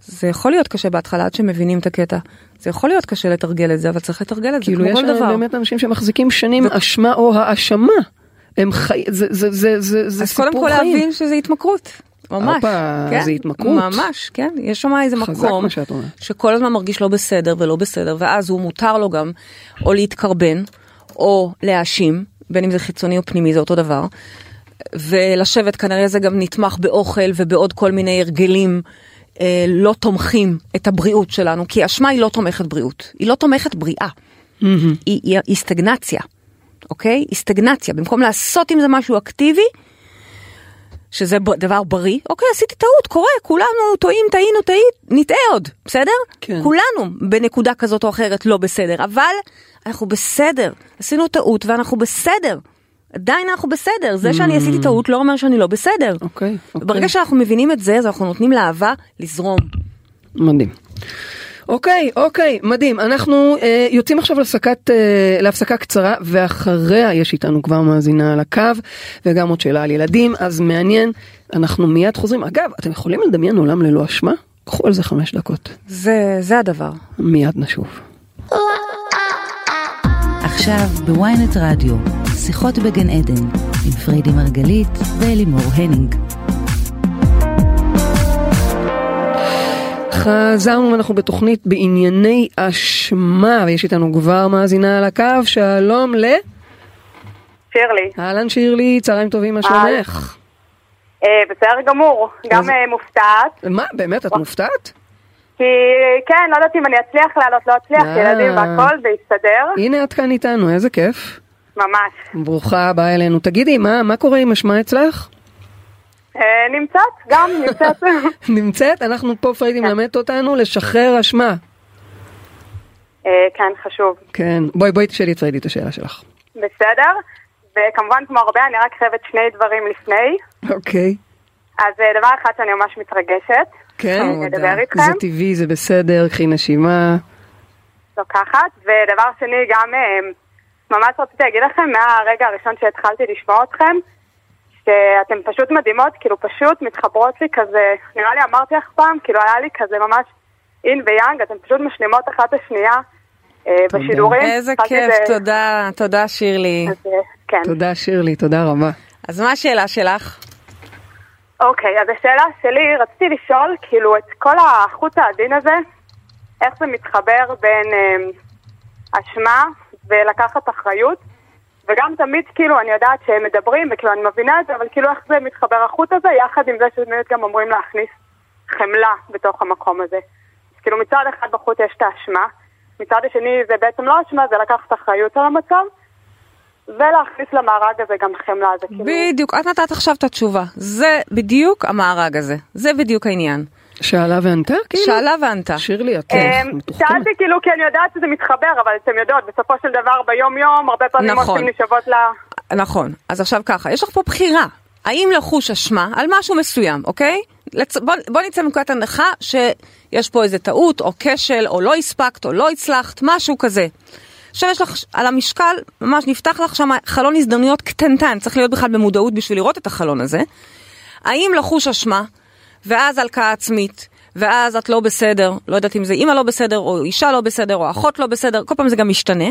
זה יכול להיות קשה בהתחלה עד שמבינים את הקטע. זה יכול להיות קשה לתרגל את זה, אבל צריך לתרגל את זה כאילו כמו יש כל דבר. באמת אנשים שמחזיקים שנים אשמה או האשמה. הם חי... זה, זה, זה, זה, זה אז סיפור קודם כל חיים. להבין שזה התמכרות. ממש. הופה, כן? זה התמכרות. ממש, כן. יש שם איזה מקום. שכל הזמן מרגיש לא בסדר ולא בסדר, ואז הוא מותר לו גם או להתקרבן, או להאשים, בין אם זה חיצוני או פנימי, זה אותו דבר. ולשבת כנראה זה גם נתמך באוכל ובעוד כל מיני הרגלים אה, לא תומכים את הבריאות שלנו, כי אשמה היא לא תומכת בריאות, היא לא תומכת בריאה, היא, היא, היא סטגנציה, אוקיי? היא סטגנציה, במקום לעשות עם זה משהו אקטיבי, שזה דבר בריא, אוקיי, עשיתי טעות, קורה, כולנו טועים, טעינו, טעית, נטעה עוד, בסדר? כן. כולנו בנקודה כזאת או אחרת לא בסדר, אבל אנחנו בסדר, עשינו טעות ואנחנו בסדר. עדיין אנחנו בסדר, זה שאני עשיתי טעות לא אומר שאני לא בסדר. אוקיי, אוקיי. ברגע שאנחנו מבינים את זה, אז אנחנו נותנים לאהבה לזרום. מדהים. אוקיי, אוקיי, מדהים. אנחנו אה, יוצאים עכשיו להפסקת, אה, להפסקה קצרה, ואחריה יש איתנו כבר מאזינה על הקו, וגם עוד שאלה על ילדים, אז מעניין, אנחנו מיד חוזרים. אגב, אתם יכולים לדמיין עולם ללא אשמה? קחו על זה חמש דקות. זה, זה הדבר. מיד נשוב. עכשיו ב ynet רדיו, שיחות בגן עדן, עם פריידי מרגלית ואלימור הניג. חזרנו ואנחנו בתוכנית בענייני אשמה, ויש איתנו כבר מאזינה על הקו, שלום ל... שירלי. אהלן שירלי, צהריים טובים, מה שלומך? אה, בסדר גמור, גם אה, מופתעת. מה, באמת, את מופתעת? כי כן, לא יודעת אם אני אצליח לעלות, לא אצליח, אה. ילדים והכל, זה יסתדר, הנה את כאן איתנו, איזה כיף. ממש. ברוכה הבאה אלינו. תגידי, מה קורה עם אשמה אצלך? אה, נמצאת, גם נמצאת. <laughs> נמצאת? אנחנו פה, פריידי מלמדת אותנו לשחרר אשמה. אה, כן, חשוב. כן, בואי, בואי תשאלי את פריידי את השאלה שלך. בסדר, וכמובן כמו הרבה, אני רק חייבת שני דברים לפני. אוקיי. אז אה, דבר אחד שאני ממש מתרגשת, כן? זה טבעי, זה בסדר, קחי נשימה. לוקחת, ודבר שני, גם ממש רציתי להגיד לכם מהרגע הראשון שהתחלתי לשמוע אתכם, שאתם פשוט מדהימות, כאילו פשוט מתחברות לי כזה, נראה לי אמרתי לך פעם, כאילו היה לי כזה ממש אין ויאנג, אתן פשוט משלימות אחת את השנייה אה. בשידורים. איזה כיף, זה- תודה, תודה שירלי. אז, אה, כן. תודה שירלי, תודה רבה. אז מה השאלה שלך? אוקיי, אז השאלה שלי, רציתי לשאול, כאילו, את כל החוט העדין הזה, איך זה מתחבר בין אה, אשמה ולקחת אחריות, וגם תמיד, כאילו, אני יודעת שהם מדברים, וכאילו, אני מבינה את זה, אבל כאילו, איך זה מתחבר החוט הזה, יחד עם זה שבאמת גם אמורים להכניס חמלה בתוך המקום הזה. אז כאילו, מצד אחד בחוט יש את האשמה, מצד השני זה בעצם לא אשמה, זה לקחת אחריות על המצב, ולהכניס למארג הזה גם חמלה, זה כאילו... בדיוק, את נתת עכשיו את התשובה. זה בדיוק המארג הזה. זה בדיוק העניין. שאלה וענתה? כאילו? שאלה וענתה. שירלי, את אמ, מתוחכמת. שאלתי כאילו כי אני יודעת שזה מתחבר, אבל אתם יודעות, בסופו של דבר ביום יום הרבה פעמים נכון. עושים נשבות ל... נכון. אז עכשיו ככה, יש לך פה בחירה. האם לחוש אשמה על משהו מסוים, אוקיי? לצ... בוא, בוא נצא מנקודת הנחה שיש פה איזה טעות, או כשל, או לא הספקת, או לא הצלחת, משהו כזה. עכשיו יש לך על המשקל, ממש נפתח לך שם חלון הזדמנויות קטנטן, צריך להיות בכלל במודעות בשביל לראות את החלון הזה. האם לחוש אשמה, ואז הלקאה עצמית, ואז את לא בסדר, לא יודעת אם זה אימא לא בסדר, או אישה לא בסדר, או אחות לא בסדר, כל פעם זה גם משתנה.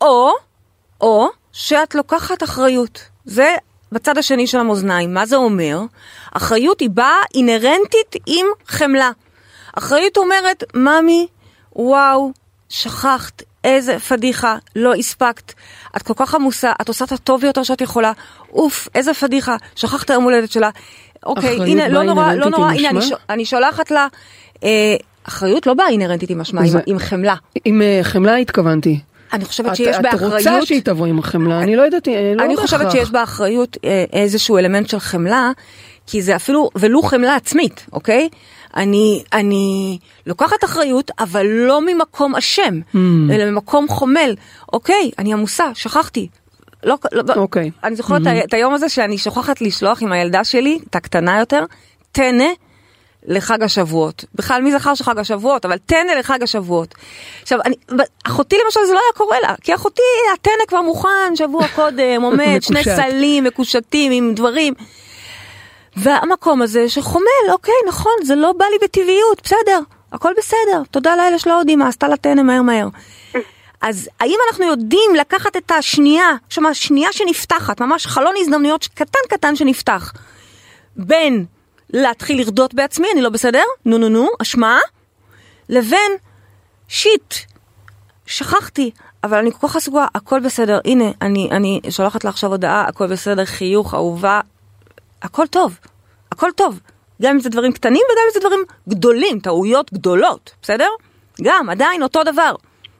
או, או שאת לוקחת אחריות. זה בצד השני של המאזניים. מה זה אומר? אחריות היא באה אינהרנטית עם חמלה. אחריות אומרת, ממי, וואו, שכחת, איזה פדיחה, לא הספקת. את כל כך עמוסה, את עושה את הטוב ביותר שאת יכולה. אוף, איזה פדיחה, שכחת היום הולדת שלה. אוקיי, הנה, לא נורא, לא נורא, הנה, אני, אני שולחת לה... אה, אחריות לא באה אינהרנטית עם אשמה. עם, עם חמלה. עם uh, חמלה התכוונתי. אני חושבת את, שיש את באחריות... את רוצה שהיא תבוא עם החמלה, אני לא יודעת, לא אני חושבת שיש באחריות אה, איזשהו אלמנט של חמלה, כי זה אפילו, ולו חמלה עצמית, אוקיי? אני, אני לוקחת אחריות, אבל לא ממקום אשם, mm. אלא ממקום חומל. אוקיי, אני עמוסה, שכחתי. לא, לא, אוקיי. אני זוכרת mm-hmm. את היום הזה שאני שוכחת לשלוח עם הילדה שלי, את הקטנה יותר, טנא לחג השבועות. בכלל מי זכר שחג השבועות, אבל טנא לחג השבועות. עכשיו, אני, אחותי למשל זה לא היה קורה לה, כי אחותי, הטנא כבר מוכן שבוע קודם, <laughs> עומד, שני סלים מקושטים עם דברים. והמקום הזה שחומל, אוקיי, נכון, זה לא בא לי בטבעיות, בסדר, הכל בסדר, תודה לאלה שלא יודעים מה עשתה לטנא מהר מהר. <laughs> אז האם אנחנו יודעים לקחת את השנייה, שם השנייה שנפתחת, ממש חלון הזדמנויות קטן קטן שנפתח, בין להתחיל לרדות בעצמי, אני לא בסדר, נו נו נו, אשמה, לבין שיט, שכחתי, אבל אני כל כך עסוקה, הכל בסדר, הנה, אני, אני שולחת לה עכשיו הודעה, הכל בסדר, חיוך, אהובה, הכל טוב, הכל טוב. גם אם זה דברים קטנים וגם אם זה דברים גדולים, טעויות גדולות, בסדר? גם, עדיין אותו דבר.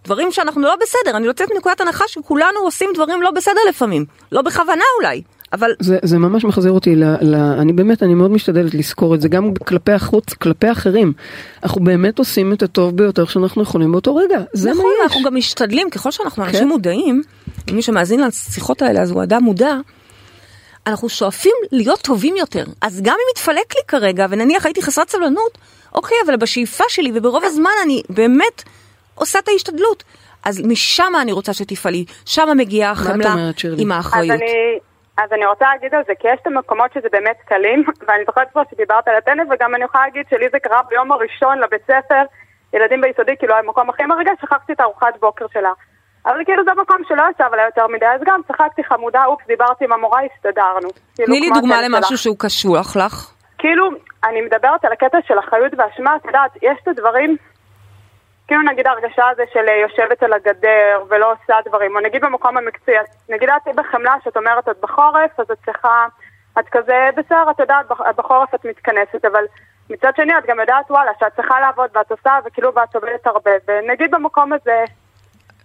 דברים שאנחנו לא בסדר, אני יוצאת מנקודת הנחה שכולנו עושים דברים לא בסדר לפעמים, לא בכוונה אולי, אבל... זה, זה ממש מחזיר אותי, ל, ל, אני באמת, אני מאוד משתדלת לזכור את זה, גם כלפי החוץ, כלפי אחרים. אנחנו באמת עושים את הטוב ביותר שאנחנו יכולים באותו רגע, זה נכון, מה יש. אנחנו גם משתדלים, ככל שאנחנו כן. אנשים מודעים, מי שמאזין לשיחות האלה אז הוא אדם מודע, אנחנו שואפים להיות טובים יותר. אז גם אם יתפלק לי כרגע, ונניח הייתי חסרת סבלנות, אוקיי, אבל בשאיפה שלי וברוב הזמן אני באמת עושה את ההשתדלות. אז משם אני רוצה שתפעלי, שם מגיעה החמלה עם האחריות. אז אני, אז אני רוצה להגיד על זה, כי יש את המקומות שזה באמת קלים, <laughs> ואני זוכרת כבר שדיברת על הטנף, וגם אני יכולה להגיד שלי זה קרה ביום הראשון לבית ספר, ילדים ביסודי, כאילו המקום הכי מרגש, שכחתי את ארוחת בוקר שלה. אבל כאילו זה מקום שלא ישב עליה יותר מדי, אז גם צחקתי חמודה, אופס, דיברתי עם המורה, הסתדרנו. כאילו, תני לי דוגמה למשהו שהוא קשוח לך. כאילו, אני מדברת על הקטע של אחריות ואשמה, את יודעת, יש את הדברים, כאילו נגיד ההרגשה הזה של אה, יושבת על הגדר ולא עושה דברים, או נגיד במקום המקצועי, נגיד את בחמלה שאת אומרת את בחורף, אז את צריכה, את כזה בסדר, את יודעת, בחורף את מתכנסת, אבל מצד שני את גם יודעת וואלה שאת צריכה לעבוד ואת עושה וכאילו ואת עובדת הרבה, ונגיד במקום הזה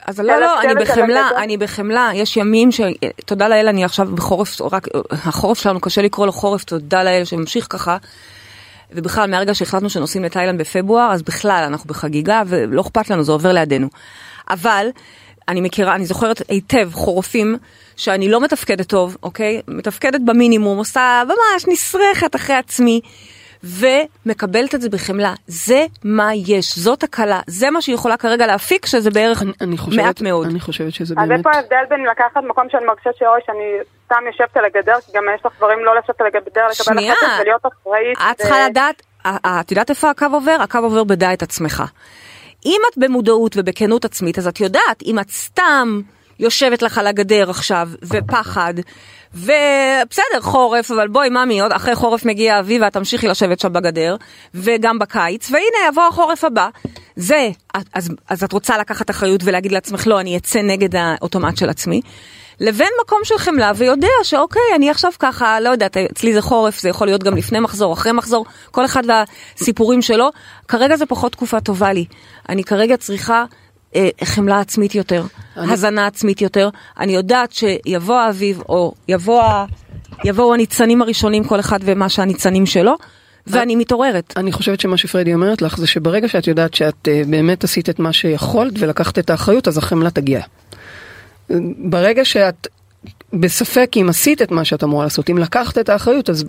אז לא, לא, אני בחמלה, אני בחמלה, יש ימים ש... תודה לאל, אני עכשיו בחורף, רק, החורף שלנו, קשה לקרוא לו חורף, תודה לאל שממשיך ככה. ובכלל, מהרגע שהחלטנו שנוסעים לתאילנד בפברואר, אז בכלל, אנחנו בחגיגה, ולא אכפת לנו, זה עובר לידינו. אבל, אני מכירה, אני זוכרת היטב חורפים שאני לא מתפקדת טוב, אוקיי? מתפקדת במינימום, עושה ממש נסרכת אחרי עצמי. ומקבלת את זה בחמלה. זה מה יש, זאת הקלה, זה מה שהיא יכולה כרגע להפיק, שזה בערך אני, אני חושבת, מעט מאוד. אני חושבת שזה באמת... אז איפה ההבדל בין לקחת מקום שאני מרגישה שאוי, שאני סתם יושבת על הגדר, כי גם יש לך דברים לא לשבת על הגדר, לקבל החלטות ולהיות אחראית. את צריכה לדעת, את יודעת איפה הקו עובר? הקו עובר בדע את עצמך. אם את במודעות ובכנות עצמית, אז את יודעת, אם את סתם יושבת לך על הגדר עכשיו, ופחד, ובסדר, חורף, אבל בואי, ממי, עוד אחרי חורף מגיע האביב ואת תמשיכי לשבת שם בגדר, וגם בקיץ, והנה יבוא החורף הבא. זה, אז, אז את רוצה לקחת אחריות ולהגיד לעצמך, לא, אני אצא נגד האוטומט של עצמי. לבין מקום של חמלה ויודע שאוקיי, אני עכשיו ככה, לא יודעת, אצלי זה חורף, זה יכול להיות גם לפני מחזור, אחרי מחזור, כל אחד והסיפורים שלו. כרגע זה פחות תקופה טובה לי. אני כרגע צריכה אה, חמלה עצמית יותר, אני... הזנה עצמית יותר. אני יודעת שיבוא האביב, או יבוא, יבואו הניצנים הראשונים, כל אחד ומה שהניצנים שלו. ואני מתעוררת. אני חושבת שמה שפרדי אומרת לך זה שברגע שאת יודעת שאת uh, באמת עשית את מה שיכולת ולקחת את האחריות אז החמלה תגיע. ברגע שאת בספק אם עשית את מה שאת אמורה לעשות, אם לקחת את האחריות, אז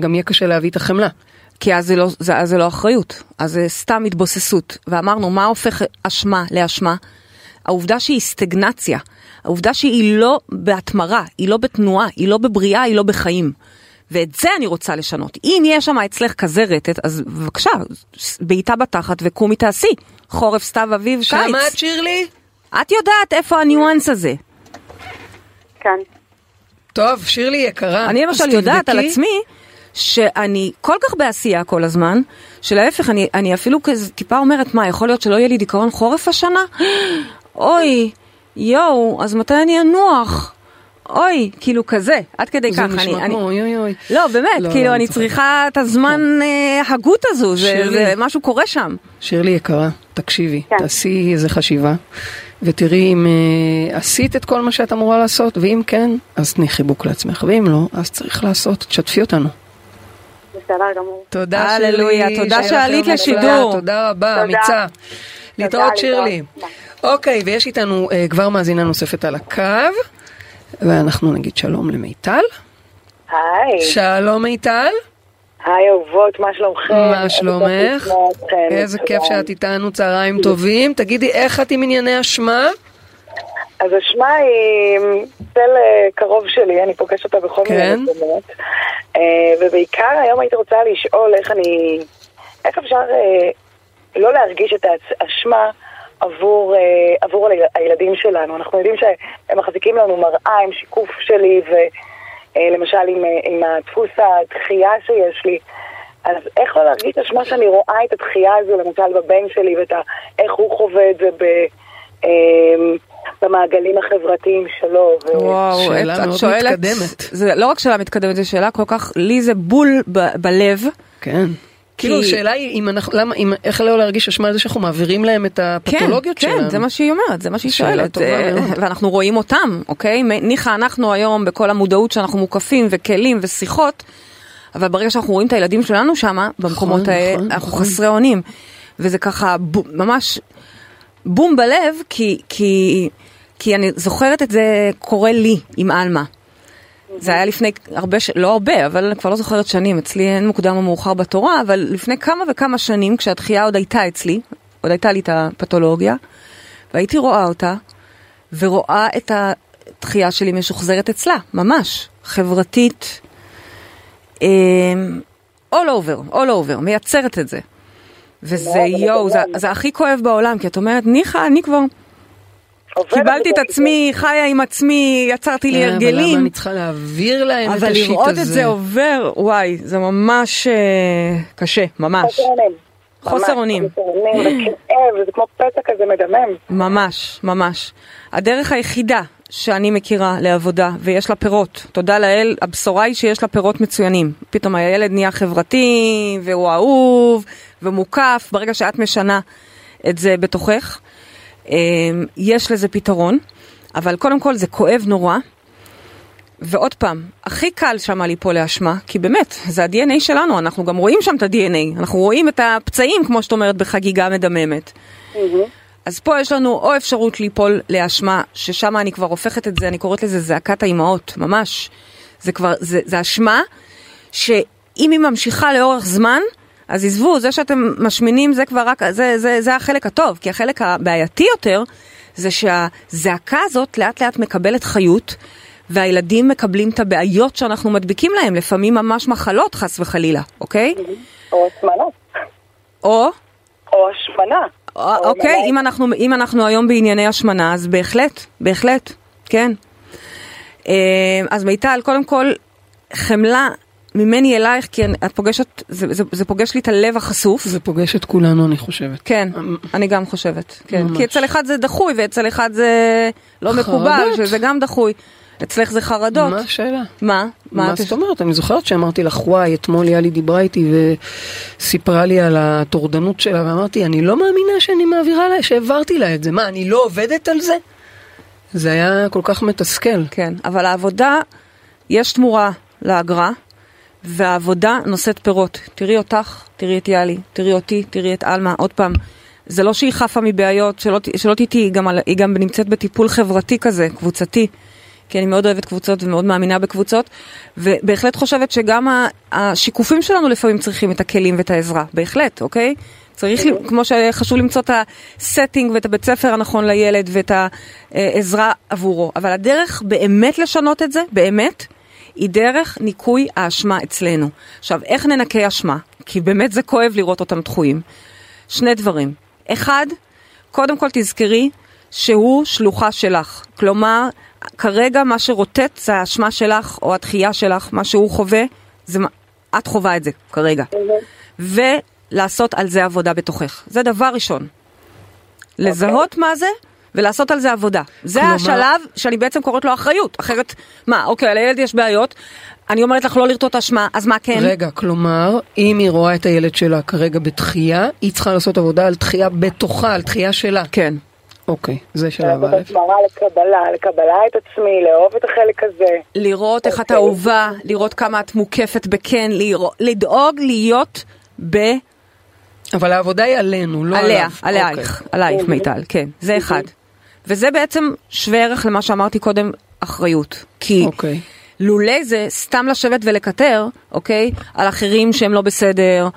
גם יהיה קשה להביא את החמלה. כי אז זה לא, זה, אז זה לא אחריות, אז זה סתם התבוססות. ואמרנו, מה הופך אשמה לאשמה? העובדה שהיא סטגנציה, העובדה שהיא לא בהתמרה, היא לא בתנועה, היא לא בבריאה, היא לא בחיים. ואת זה אני רוצה לשנות. אם יש שם אצלך כזה רטט, אז בבקשה, בעיטה בתחת וקומי תעשי. חורף, סתיו, אביב, קיץ. שמעת שירלי? את יודעת איפה הניואנס הזה. כן. טוב, שירלי יקרה. אני למשל יודעת על עצמי שאני כל כך בעשייה כל הזמן, שלהפך, אני, אני אפילו כזה טיפה אומרת, מה, יכול להיות שלא יהיה לי דיכאון חורף השנה? <gasps> אוי, יואו, אז מתי אני אנוח? אוי, כאילו כזה, עד כדי זה כך. נשמע אני, כמו אני, אוי אוי. לא, באמת, לא, כאילו, לא, אני. צריכה את הזמן אה, הגות הזו, זה. זה משהו קורה שם. שירלי יקרה, תקשיבי, כן. תעשי איזה חשיבה, ותראי אם אה, עשית את כל מה שאת אמורה לעשות, ואם כן, אז תני חיבוק לעצמך, ואם לא, אז צריך לעשות, תשתפי אותנו. בסדר גמור. תודה הללויה, תודה שעלית לשידור. תודה רבה. אמיצה. להתראות שירלי. אוקיי, ויש איתנו אה, כבר מאזינה נוספת על הקו, ואנחנו נגיד שלום למיטל. היי, שלום מיטל, היי אהובות, מה שלומכם? מה שלומך? איזה כיף. שאת איתנו, צהריים טובים. תגידי, איך את עם ענייני אשמה? אז אשמה היא צל אה, קרוב שלי, אני פוגשת אותה בכל כן. מיני מקומות. אה, ובעיקר היום הייתי רוצה לשאול איך אני, איך אפשר אה, לא להרגיש את האשמה עבור, עבור היל- הילדים שלנו. אנחנו יודעים שהם מחזיקים לנו מראה עם שיקוף שלי, ולמשל עם, עם הדפוס הדחייה שיש לי. אז איך לא להרגיש אשמה שאני רואה את הדחייה הזו, למשל בבן שלי, ואת ה, איך הוא חווה את זה ב, במעגלים החברתיים שלו. ו... וואו, שאלה את, את מאוד שואלת, מתקדמת. זה לא רק שאלה מתקדמת, זו שאלה כל כך, לי זה בול ב, בלב. כן. כאילו, השאלה היא אם אנחנו, למה, אם, איך לא להרגיש אשמה על זה שאנחנו מעבירים להם את הפתולוגיות כן, שלנו. כן, זה מה שהיא אומרת, זה מה שהיא שאלה שואלת. טובה אה. ואנחנו רואים אותם, אוקיי? ניחא אנחנו היום בכל המודעות שאנחנו מוקפים וכלים ושיחות, אבל ברגע שאנחנו רואים את הילדים שלנו שם, במקומות נכון, האלה, נכון, אנחנו נכון. חסרי אונים. וזה ככה ב- ממש בום בלב, כי, כי, כי אני זוכרת את זה קורה לי עם עלמה. זה היה לפני הרבה, ש... לא הרבה, אבל אני כבר לא זוכרת שנים, אצלי אין מוקדם או מאוחר בתורה, אבל לפני כמה וכמה שנים, כשהתחייה עוד הייתה אצלי, עוד הייתה לי את הפתולוגיה, והייתי רואה אותה, ורואה את התחייה שלי משוחזרת אצלה, ממש, חברתית, אה, all over, all over, מייצרת את זה. וזה יואו, זה. זה הכי כואב בעולם, כי את אומרת, ניחא, אני כבר קיבלתי את עצמי, חיה עם עצמי, יצרתי לי אה, אבל למה הרגלים. אני צריכה להעביר להם את אבל השיט הזה? לראות את זה עובר, וואי, זה ממש אה, קשה, ממש. חוסר אונים. זה כמו פצע כזה מדמם. ממש, ממש. הדרך היחידה שאני מכירה לעבודה, ויש לה פירות, תודה לאל, הבשורה היא שיש לה פירות מצוינים. פתאום הילד נהיה חברתי, והוא אהוב, ומוקף, ברגע שאת משנה את זה בתוכך, אה, יש לזה פתרון, אבל קודם כל זה כואב נורא. ועוד פעם, הכי קל שם ליפול לאשמה, כי באמת, זה ה-DNA שלנו, אנחנו גם רואים שם את ה-DNA, אנחנו רואים את הפצעים, כמו שאת אומרת, בחגיגה מדממת. אז פה יש לנו או אפשרות ליפול לאשמה, ששם אני כבר הופכת את זה, אני קוראת לזה זעקת האימהות, ממש. זה כבר, זה, זה אשמה, שאם היא ממשיכה לאורך זמן, אז עזבו, זה שאתם משמינים זה כבר רק, זה, זה, זה החלק הטוב, כי החלק הבעייתי יותר, זה שהזעקה הזאת לאט לאט מקבלת חיות, והילדים מקבלים את הבעיות שאנחנו מדביקים להם, לפעמים ממש מחלות חס וחלילה, אוקיי? או השמנה. או או השמנה. אה, או אוקיי, אם אנחנו, אם אנחנו היום בענייני השמנה, אז בהחלט, בהחלט, כן. אה, אז מיטל, קודם כל, חמלה ממני אלייך, כי אני- את פוגשת, זה, זה, זה פוגש לי את הלב החשוף. זה פוגש את כולנו, אני חושבת. כן, אני גם חושבת, כן. ממש. כי אצל אחד זה דחוי ואצל אחד זה לא מקובל, חרדות. שזה גם דחוי. אצלך זה חרדות. מה השאלה? מה? מה את- זאת אומרת? אני זוכרת שאמרתי לך, וואי, אתמול יאלי דיברה איתי וסיפרה לי על הטורדנות שלה, ואמרתי, אני לא מאמינה שאני מעבירה לה, שהעברתי לה את זה. מה, אני לא עובדת על זה? זה היה כל כך מתסכל. כן, אבל העבודה, יש תמורה לאגרה, והעבודה נושאת פירות. תראי אותך, תראי את יאלי, תראי אותי, תראי את עלמה, עוד פעם. זה לא שהיא חפה מבעיות, שלא, שלא תטעי, היא היא גם נמצאת בטיפול חברתי כזה, קבוצתי. כי אני מאוד אוהבת קבוצות ומאוד מאמינה בקבוצות, ובהחלט חושבת שגם השיקופים שלנו לפעמים צריכים את הכלים ואת העזרה, בהחלט, אוקיי? צריך, ל- כמו שחשוב למצוא את הסטינג ואת הבית ספר הנכון לילד ואת העזרה עבורו, אבל הדרך באמת לשנות את זה, באמת, היא דרך ניקוי האשמה אצלנו. עכשיו, איך ננקה אשמה? כי באמת זה כואב לראות אותם דחויים. שני דברים. אחד, קודם כל תזכרי שהוא שלוחה שלך. כלומר, כרגע מה שרוטט זה האשמה שלך או הדחייה שלך, מה שהוא חווה, זה, מה- את חווה את זה כרגע. ולעשות על זה עבודה בתוכך. זה דבר ראשון. לזהות מה זה ולעשות על זה עבודה. זה כלומר- השלב שאני בעצם קוראת לו אחריות. אחרת, מה, אוקיי, לילד יש בעיות, אני אומרת לך לא לרטוט אשמה, אז מה כן? רגע, כלומר, אם היא רואה את הילד שלה כרגע בתחייה, היא צריכה לעשות עבודה על תחייה בתוכה, על תחייה שלה. כן. אוקיי, זה שלב לעשות א'. החמרה לקבלה, לקבלה את עצמי, לאהוב את החלק הזה. לראות איך את אוקיי. אהובה, לראות כמה את מוקפת בכן, לדאוג להיות ב... אבל העבודה היא עלינו, לא עליה, עליו. עלייך, עלייך מיטל, כן, זה אחד. וזה בעצם שווה ערך למה שאמרתי קודם, אחריות. כי אוקיי. לולא זה סתם לשבת ולקטר, אוקיי, על אחרים שהם לא בסדר,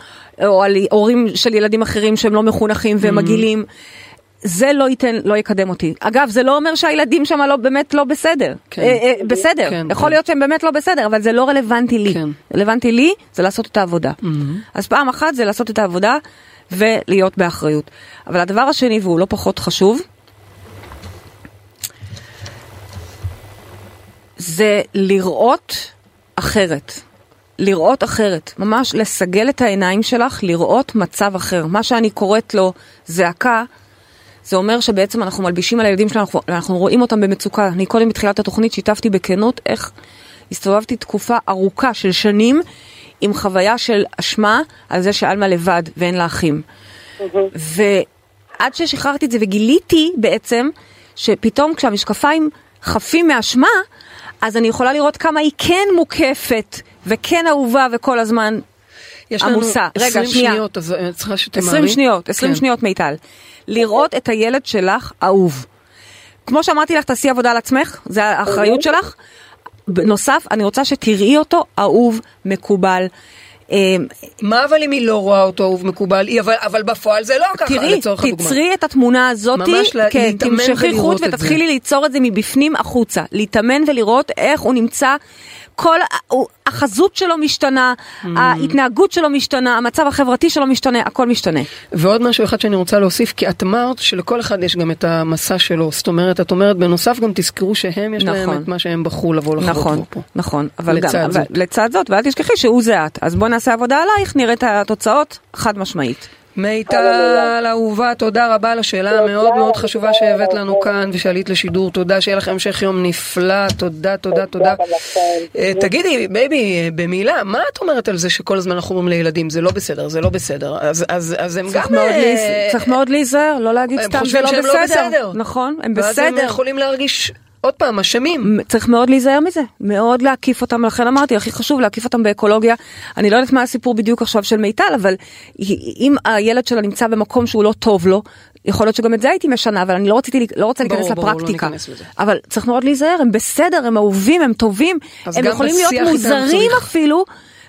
או על הורים של ילדים אחרים שהם לא מחונכים והם מגעילים. זה לא ייתן, לא יקדם אותי. אגב, זה לא אומר שהילדים שם לא, באמת לא בסדר. כן. אה, אה, בסדר, כן, יכול כן. להיות שהם באמת לא בסדר, אבל זה לא רלוונטי לי. כן. רלוונטי לי זה לעשות את העבודה. אז פעם אחת זה לעשות את העבודה ולהיות באחריות. אבל הדבר השני, והוא לא פחות חשוב, זה לראות אחרת. לראות אחרת, ממש לסגל את העיניים שלך, לראות מצב אחר. מה שאני קוראת לו זעקה, זה אומר שבעצם אנחנו מלבישים על הילדים שלנו, אנחנו, אנחנו רואים אותם במצוקה. אני קודם בתחילת התוכנית שיתפתי בכנות איך הסתובבתי תקופה ארוכה של שנים עם חוויה של אשמה על זה שעלמה לבד ואין לה אחים. ועד ששחררתי את זה וגיליתי בעצם שפתאום כשהמשקפיים חפים מאשמה, אז אני יכולה לראות כמה היא כן מוקפת וכן אהובה וכל הזמן יש לנו עמוסה. רגע, 20 שנייה. שניות, אז אני צריכה שתמהרי. 20 שניות, 20 כן. שניות מיטל. לראות את הילד שלך אהוב. כמו שאמרתי לך, תעשי עבודה על עצמך, זה האחריות שלך. בנוסף, אני רוצה שתראי אותו אהוב, מקובל. אמ, מה אבל אם היא לא רואה אותו אהוב מקובל? אבל, אבל בפועל זה לא ככה, תראי, לצורך הדוגמה. תצרי את התמונה הזאת, ממש כן, להתאמן תמשכי חוט. ותתחילי ליצור את זה מבפנים החוצה. להתאמן ולראות איך הוא נמצא, כל הוא- החזות שלו משתנה, Mm. ההתנהגות שלו משתנה, המצב החברתי שלו משתנה, הכל משתנה. ועוד משהו אחד שאני רוצה להוסיף, כי את אמרת שלכל אחד יש גם את המסע שלו, זאת אומרת, את אומרת, בנוסף גם תזכרו שהם יש להם נכון. את מה שהם בחרו לבוא לחוות נכון, פה. נכון, אבל גם, לצד אבל, זאת. לצד זאת, ואל תשכחי שהוא זה את. אז בואי נעשה עבודה עלייך, נראה את התוצאות חד משמעית. מיטל אהובה, תודה רבה על השאלה המאוד מאוד חשובה שהבאת לנו כאן ושעלית לשידור, תודה, שיהיה לכם המשך יום נפלא, תודה, תודה, תודה. אה, תגידי, baby, אה, במילה, מה את אומרת על זה שכל הזמן אנחנו אומרים לילדים, זה לא בסדר, זה לא בסדר, אז- אז אז הם גם... צריך מאוד, אה, צריך מאוד להיזהר, לא להגיד סתם זה חושבים לא שהם לא בסדר. בסדר. נכון, הם ואז הם בסדר. יכולים להרגיש, עוד פעם, אשמים. צריך מאוד להיזהר מזה, מאוד להקיף אותם, לכן אמרתי, הכי חשוב להקיף אותם באקולוגיה. אני לא יודעת מה הסיפור בדיוק עכשיו של מיטל, אבל אם הילד שלה נמצא במקום שהוא לא טוב לו, יכול להיות שגם את זה הייתי משנה, אבל אני לא רציתי, לא רוצה להיכנס ברור, ברור, לא לפרקטיקה. ניכנס לזה. אבל צריך מאוד להיזהר, הם בסדר, הם אהובים, הם טובים, הם יכולים להיות מוזרים אפילו,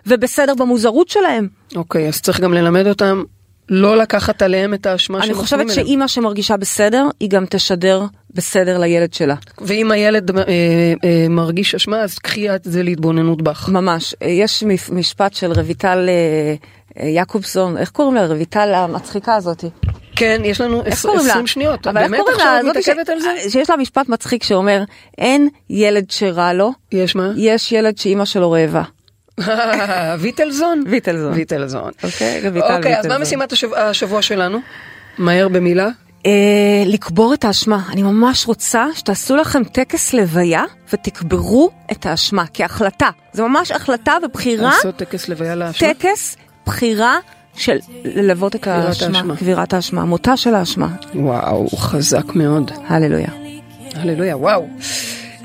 ובסדר במוזרות שלהם. אוקיי, אז צריך גם ללמד אותם לא לקחת עליהם את האשמה אני שהם חושבת. שאימא שמרגישה בסדר, היא גם תשדר בסדר לילד שלה. ואם הילד אה, אה, מרגיש אשמה, אז קחי את זה להתבוננות בך. ממש. אה, יש משפט של רויטל אה, אה, יעקובסון, איך קוראים לה? רויטל המצחיקה הזאת. כן, יש לנו איך עש- קוראים לה? 20 שניות. אבל איך באמת קוראים עכשיו לה? את מתעכבת על זה? שיש לה משפט מצחיק שאומר, אין ילד שרע לו, יש מה? יש ילד שאימא שלו רעבה. <laughs> ויטלזון? ויטלזון. ויטלזון. אוקיי, אוקיי, אז מה. משימת השבוע- שלנו? מהר במילה. אה, לקבור את האשמה. אני ממש רוצה שתעשו לכם טקס לוויה ותקברו את האשמה כהחלטה. זה ממש החלטה ובחירה, לעשות טקס לוויה לאשמה. טקס בחירה של ללוות את האשמה. קבירת האשמה, מותה של האשמה. וואו, חזק מאוד. הללויה. הללויה, וואו.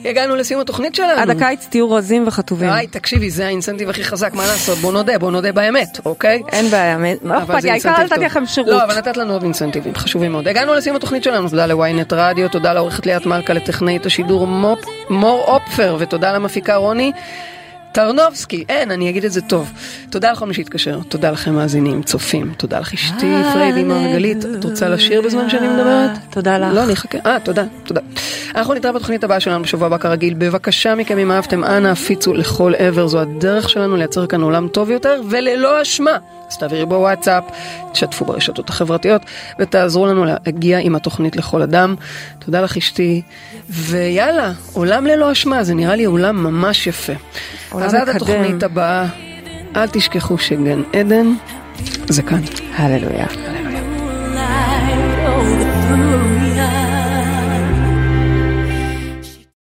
הגענו לסיום התוכנית שלנו. עד הקיץ תהיו רזים וחטובים. היי, תקשיבי, זה ה incentive הכי חזק, מה לעשות? בוא נודה, בוא נודה באמת, אוקיי? אין בעיה, מה אכפת לי, העיקר נתתי טוב. לכם שירות. לא, אבל נתת לנו עוד אינסנטיבים חשובים מאוד. הגענו לסיום התוכנית שלנו, תודה ל ynet רדיו, תודה לעורכת ליאת מלכה, לטכנאית השידור מור אופפר, ותודה למפיקה רוני. טרנובסקי, אין, אני אגיד את זה טוב. תודה לכל מי שהתקשר, תודה לכם מאזינים, צופים, תודה לך אשתי פריידי מרגלית. את רוצה לשיר בזמן שאני מדברת? תודה לך. לא, אני אחכה. אה, תודה, תודה. אנחנו נתראה בתוכנית הבאה שלנו בשבוע הבא כרגיל. בבקשה מכם, אם אהבתם, אנא הפיצו לכל עבר, זו הדרך שלנו לייצר כאן עולם טוב יותר, וללא אשמה. אז תעבירי בוואטסאפ, תשתפו ברשתות החברתיות, ותעזרו לנו להגיע עם התוכנית לכל אדם. תודה לך אשתי, ויאללה, עולם ללא אשמה, זה נראה לי עולם ממש יפה. עולם אז עד מקדם. התוכנית הבאה, אל תשכחו שגן עדן זה כאן. הללויה. over